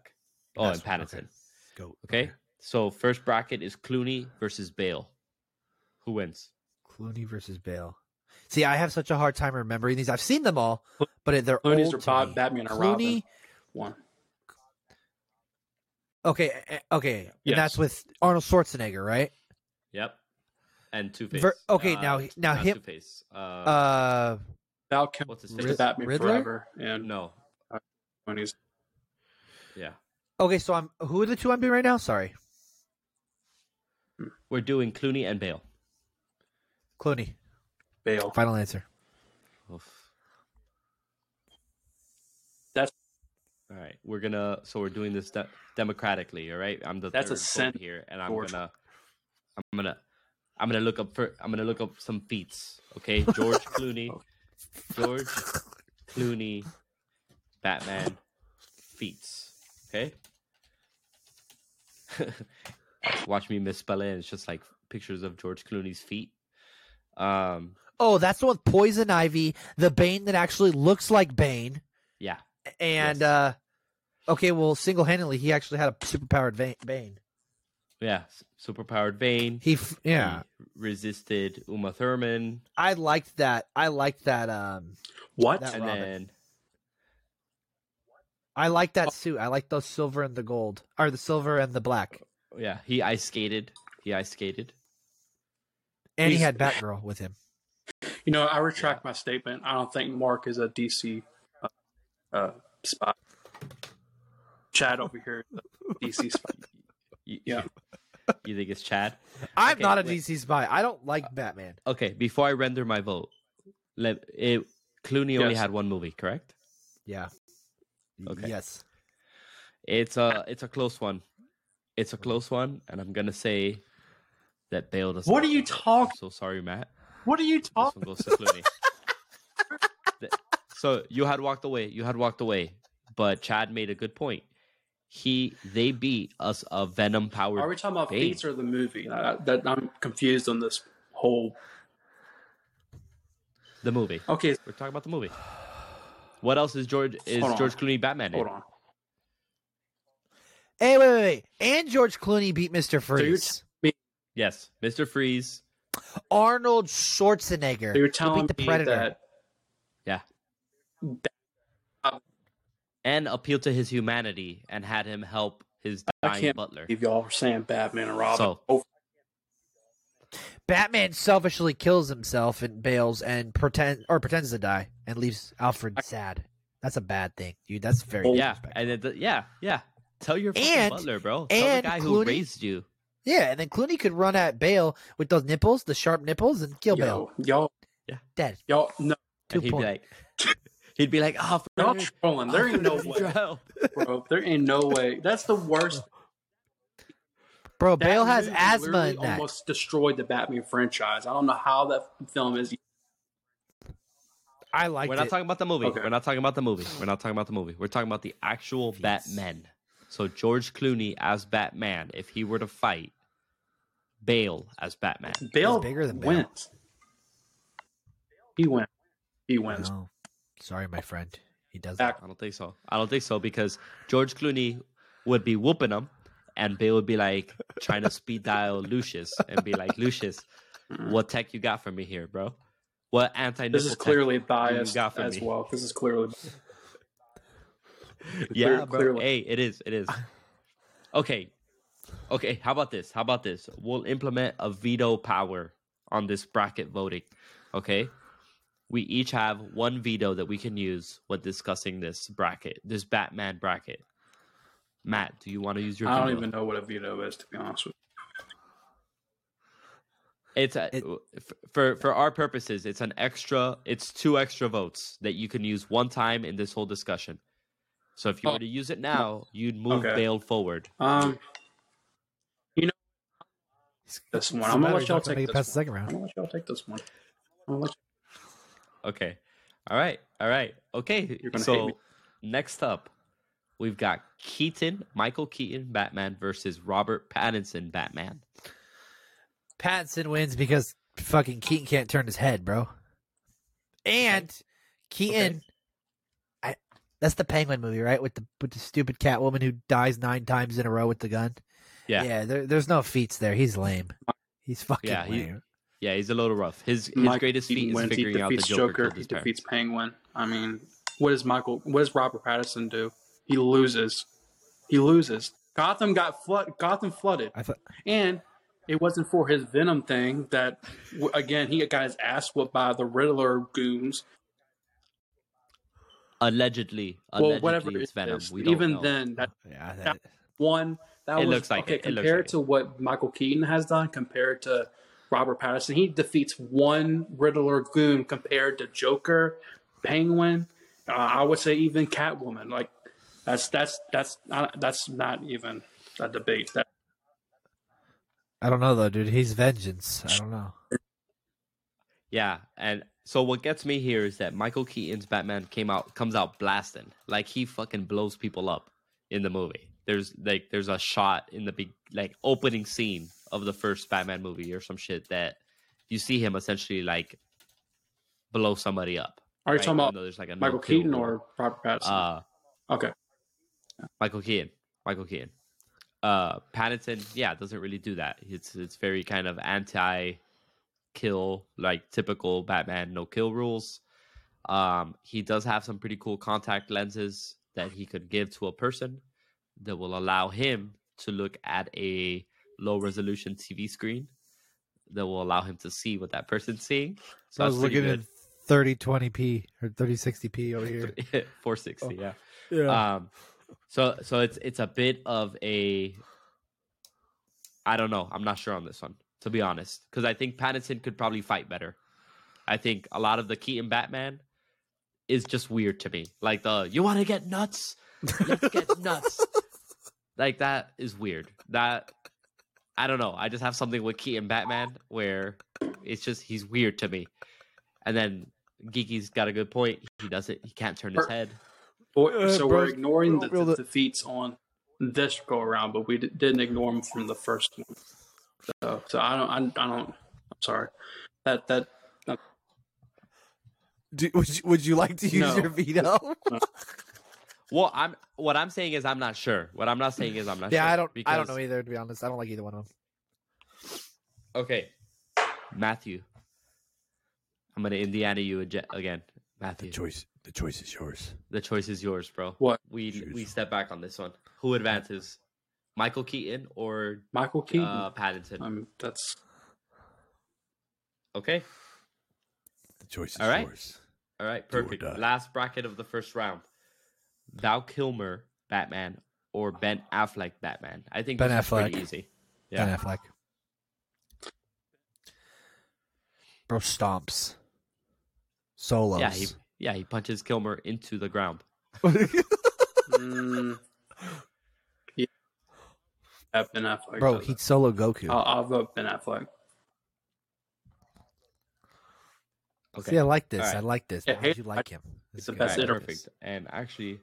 Oh, and That's one, okay. Pattinson. Go. Okay. So first bracket is Clooney versus Bale. Who wins? Clooney versus Bale. See, I have such a hard time remembering these. I've seen them all, but they're Clooney's old or to Bob- me. Batman or Clooney. Robin? One. Okay. eh, Okay. Yes. And that's with Arnold Schwarzenegger, right? Yep. And Two Face. Ver- okay, now- now him- Two Face. Uh, Uh, Val Kilmer what's his was face? Batman Riddler? Forever, and no. Clooney's Yeah. okay. So I'm. Who are the two I'm doing right now? Sorry, We're doing Clooney and Bale. Clooney. Bale. Final answer. Oof. That's- all right. We're gonna. So we're doing this de- democratically. All right. I'm the That's a third vote here, and I'm George. gonna. I'm gonna. I'm gonna look up for. I'm gonna look up some feats. Okay, [LAUGHS] George Clooney. George Clooney, Batman feats. Okay. [LAUGHS] Watch me misspell it. It's just like pictures of George Clooney's feet. Um. Oh, that's the one with Poison Ivy, the Bane that actually looks like Bane, Yeah. and Yes. uh, okay, well, single handedly, he actually had a superpowered Bane. Yeah, s- superpowered Bane. He, f- yeah, He resisted Uma Thurman, I liked that. I liked that. Um, What? That- and Robin. then I like that suit. I like those silver and the gold, or the silver and the black. yeah, he ice skated. He ice skated. And he had Batgirl with him. You know, I retract my statement. I don't think Mark is a DC uh, uh, spy. Chad over here, DC spy. You, Yeah. You think it's Chad? [LAUGHS] I'm Okay, not a wait. DC spy. I don't like uh, Batman. Okay, before I render my vote, let it. Clooney only had one movie, correct? Yeah. Okay. Yes. It's a it's a close one. It's a close one, and I'm gonna say that Bale does. What are you get it. I'm talking- So sorry, Matt. What are you This talking? one goes to Clooney. [LAUGHS] So you had walked away. You had walked away, but Chad made a good point. He they beat us a Venom powered. Are we talking about Bane. feats or the movie? I, that, I'm confused on this whole. the movie. Okay, We're talking about the movie. What else is George is Hold on. George Clooney Batman in? hold on. Hey, wait, wait, wait. And George Clooney beat Mr. you're Freeze. Yes, Mr. Freeze. Arnold Schwarzenegger. So you're He telling beat the me Predator. that Yeah. And appealed to his humanity and had him help his I dying can't butler. if y'all are saying Batman and Robin. So- Oh, Batman selfishly kills himself and bails and pretend or pretends to die and leaves Alfred sad. That's a bad thing, dude. That's very Oh, Yeah, and it, yeah, yeah. Tell your fucking And- butler, bro. Tell and the guy who raised you. Yeah, and then Clooney could run at Bale with those nipples, the sharp nipples, and kill Bale. y'all, Dead. y'all, no, Two and he'd point. be like, [LAUGHS] he'd be like, oh, y'all Fred, trolling. There ain't no [LAUGHS] I need way, your help." bro. There ain't no way. That's the worst. Bro, That Bale has asthma in that. Almost destroyed the Batman franchise. I don't know how that film is. I like it. We're not it. talking about the movie. Okay. We're not talking about the movie. We're not talking about the movie. We're talking about the actual Batman. So George Clooney as Batman, if he were to fight Bale as Batman, Bale bigger than Bale. wins. He wins. He wins. No. Sorry, my friend. He doesn't. Back- I don't think so. I don't think so because George Clooney would be whooping him, and Bale would be like trying to speed dial Lucius and be like, Lucius, what tech you got for me here, bro? What anti This is clearly biased got from as me. well. This is clearly. [LAUGHS] yeah, clear- bro. clearly. Hey, it is. It is. Okay, okay. How about this? How about this? We'll implement a veto power on this bracket voting. Okay, we each have one veto that we can use when discussing this bracket, this Batman bracket. Matt, do you want to use your? I don't veto? even know what a veto is, to be honest with you. It's a, It- for for our purposes. It's an extra. It's two extra votes that you can use one time in this whole discussion. So if you Oh. were to use it now, you'd move Okay. Bale forward. you. Um, you know this one. I'm gonna let y'all take this one. I'm gonna let y'all take this one. I'm gonna let Okay. All right. All right. Okay. You're gonna hate so next up, we've got Keaton, Michael Keaton, Batman versus Robert Pattinson, Batman. Pattinson wins because fucking Keaton can't turn his head, bro. And Keaton, I, that's the Penguin movie, right? With the with the stupid Catwoman who dies nine times in a row with the gun. Yeah. yeah. There, there's no feats there. He's lame. He's fucking Yeah, he- lame. Yeah, he's a little rough. His his Mike greatest feat Keaton is wins. He figuring out the defeats Joker, Joker. He his defeats. Penguin. I mean, what does Michael? What does Robert Pattinson do? He loses. He loses. Gotham got flood. Gotham flooded, I thought and it wasn't for his Venom thing. That again, he got his ass whooped by the Riddler goons. Allegedly, Well, whatever it's Venom. is. We don't Even know. then, that yeah. That- That, one that It was looks like okay it. It looks compared like it. to what Michael Keaton has done compared to Robert Pattinson. He defeats one Riddler goon compared to Joker, Penguin. Uh, I would say even Catwoman. Like that's that's that's not, that's not even a debate. That I don't know though, dude. He's vengeance. I don't know. Yeah, and so what gets me here is that Michael Keaton's Batman came out comes out blasting. Like he fucking blows people up in the movie. There's like there's a shot in the big like opening scene of the first Batman movie or some shit that you see him essentially like blow somebody up. are you talking about there's like a Michael kill Keaton or Robert Pattinson? uh okay, Michael Keaton. Michael Keaton. uh Paddington, yeah, doesn't really do that. It's it's very kind of anti kill, like typical Batman no kill rules. Um, he does have some pretty cool contact lenses that he could give to a person that will allow him to look at a low resolution TV screen that will allow him to see what that person's seeing. So I was looking at 3020p or 3060p over here. [LAUGHS] good. 460, yeah. Yeah. Um, so so it's it's a bit of a. I don't know. I'm not sure on this one, to be honest, because I think Pattinson could probably fight better. I think a lot of the Keaton Batman is just weird to me. Like the you want to get nuts, let's get [LAUGHS] nuts. Like that is weird. That I don't know. I just have something with Keaton Batman where it's just he's weird to me. And then Geeky's got a good point. He doesn't. He can't turn his head. Boy, Uh, so we're ignoring the, the the- defeats on this go around, but we d- didn't ignore them from the first one. So, so I don't, I, I don't. I'm sorry. That that Do, would, you, would you like to use No. your veto? Well, I'm what I'm saying is I'm not sure. What I'm not saying is I'm not yeah, sure. I don't. I don't know either. To be honest, I don't like either one of them. Okay, Matthew. I'm gonna Indiana you again, Matthew. The choice. The choice is yours. The choice is yours, bro. What? We Choose. we step back on this one. Who advances? Michael Keaton or Michael Keaton. uh, Paddington? um, that's Okay. The choice is All right. yours. All right. Perfect. Last bracket of the first round. Val Kilmer, Batman, or Ben Affleck, Batman. I think Ben this pretty Affleck. easy. Yeah. Ben Affleck. Bro stomps. Solos. Yeah. He yeah he punches Kilmer into the ground. mm, yeah. Yeah, Ben Affleck. Bro, he'd solo Goku. I'll, I'll vote Ben Affleck. Okay. See, I like this. All right. I like this. Yeah, Why did you like him? He's This the best good. Perfect. And actually,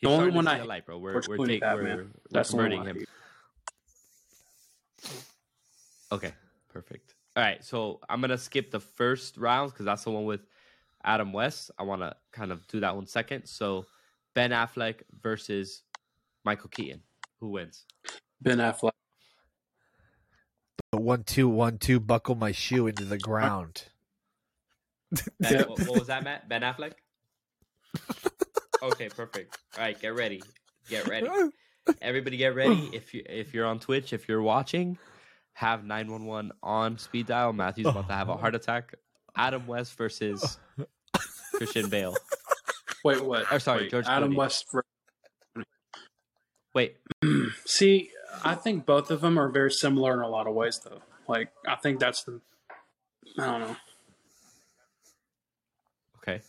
The only one I the light, bro. We're George we're, take, Batman. we're, we're That's converting him. Okay, perfect. All right, so I'm gonna skip the first round because that's the one with Adam West. I want to kind of do that one second. So Ben Affleck versus Michael Keaton. Who wins? Ben Affleck. The one two one two buckle my shoe into the ground. Ben, Yeah. what, what was that, Matt? Ben Affleck. okay, perfect. All right, get ready. Get ready. Everybody, get ready. If you if you're on Twitch, if you're watching, have 911 on speed dial. Matthew's about to have a heart attack. Adam West versus Christian Bale. Wait, what? Or, sorry, Wait, George Adam Clooney. West. ver- Wait, [CLEARS THROAT] See, I think both of them are very similar in a lot of ways, though. Like, I think that's the. I don't know. Okay.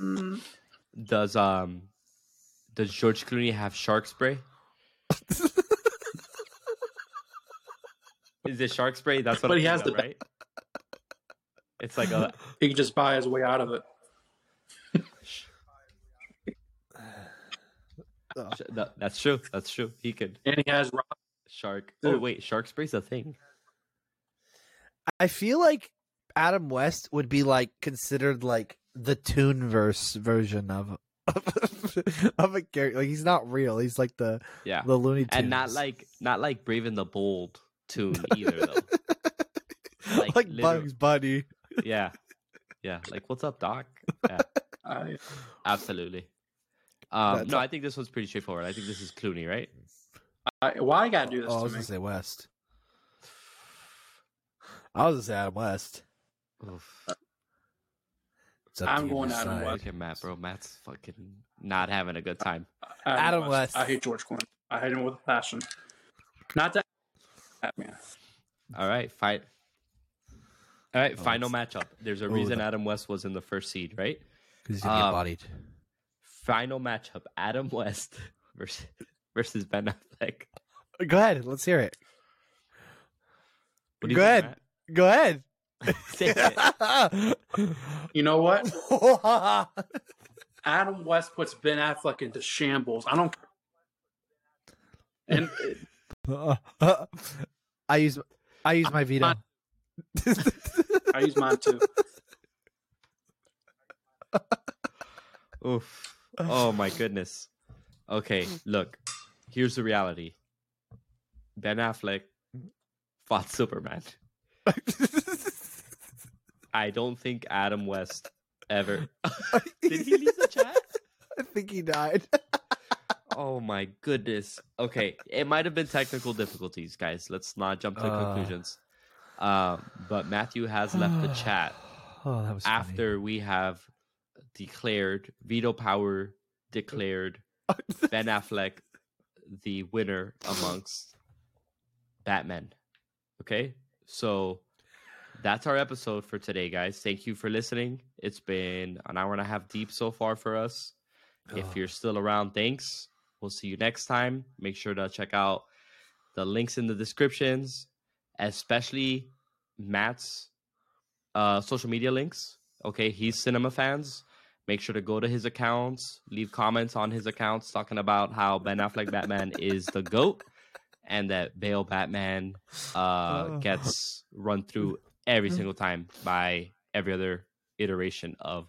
Mm, Does um does George Clooney have shark spray? [LAUGHS] Is it shark spray? That's what But I'm he has thinking the of, right? It's like a [LAUGHS] He could just buy his way out of it. [LAUGHS] sh- that's true. That's true. He could And he has Rob. shark. Oh wait, shark spray's a thing. I feel like Adam West would be like considered like the Toonverse version of [LAUGHS] of a character. Like he's not real. He's like the Yeah, the Looney Tunes, and not like not like Brave and the Bold tune [LAUGHS] either though. like, like, Bugs Bunny. yeah, yeah. Like what's up, Doc? Yeah, [LAUGHS] I, absolutely. Um, no, a- I think this one's pretty straightforward. I think this is Clooney, right? I, why you gotta do this Oh, I was me? gonna say West. I was gonna say Adam West. Oof. I'm to you going Adam decide. West. Look at Matt, bro. Matt's fucking not having a good time. Adam West. I hate George Clooney. I hate him with a passion. Not that. Batman. All right, fight. All right, Oh, final matchup. There's a reason the- Adam West was in the first seed, right? Because he's gonna get Um, bodied. Final matchup: Adam West [LAUGHS] versus versus Ben Affleck. Go ahead. Let's hear it. What do you Go think, ahead. Go ahead. [LAUGHS] Matt? Say it. You know what? [LAUGHS] Adam West puts Ben Affleck into shambles. I don't. And [LAUGHS] I use I use my veto. I use mine too. Oof. Oh my goodness. Okay, look. Here's the reality. Ben Affleck fought Superman. I don't think Adam West ever. [LAUGHS] Did he leave the chat? [LAUGHS] I think he died. [LAUGHS] Oh my goodness. Okay, it might have been technical difficulties, guys. Let's not jump to Uh. conclusions. Um, but Matthew has left the [SIGHS] chat Oh, that was funny. after we have declared veto power declared Ben Affleck the winner amongst Batman. Okay? So that's our episode for today, guys. Thank you for listening. It's been an hour and a half deep so far for us. If Oh. you're still around, thanks. We'll see you next time. Make sure to check out the links in the descriptions, especially Matt's uh, social media links. Okay, he's cinema fans. Make sure to go to his accounts, leave comments on his accounts talking about how Ben Affleck Batman is the GOAT and that Bale Batman uh, Oh. [LAUGHS] gets run through every mm-hmm. single time by every other iteration of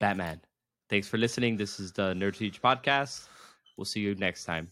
Batman. Thanks for listening. This is the Nerd Speech podcast. We'll see you next time.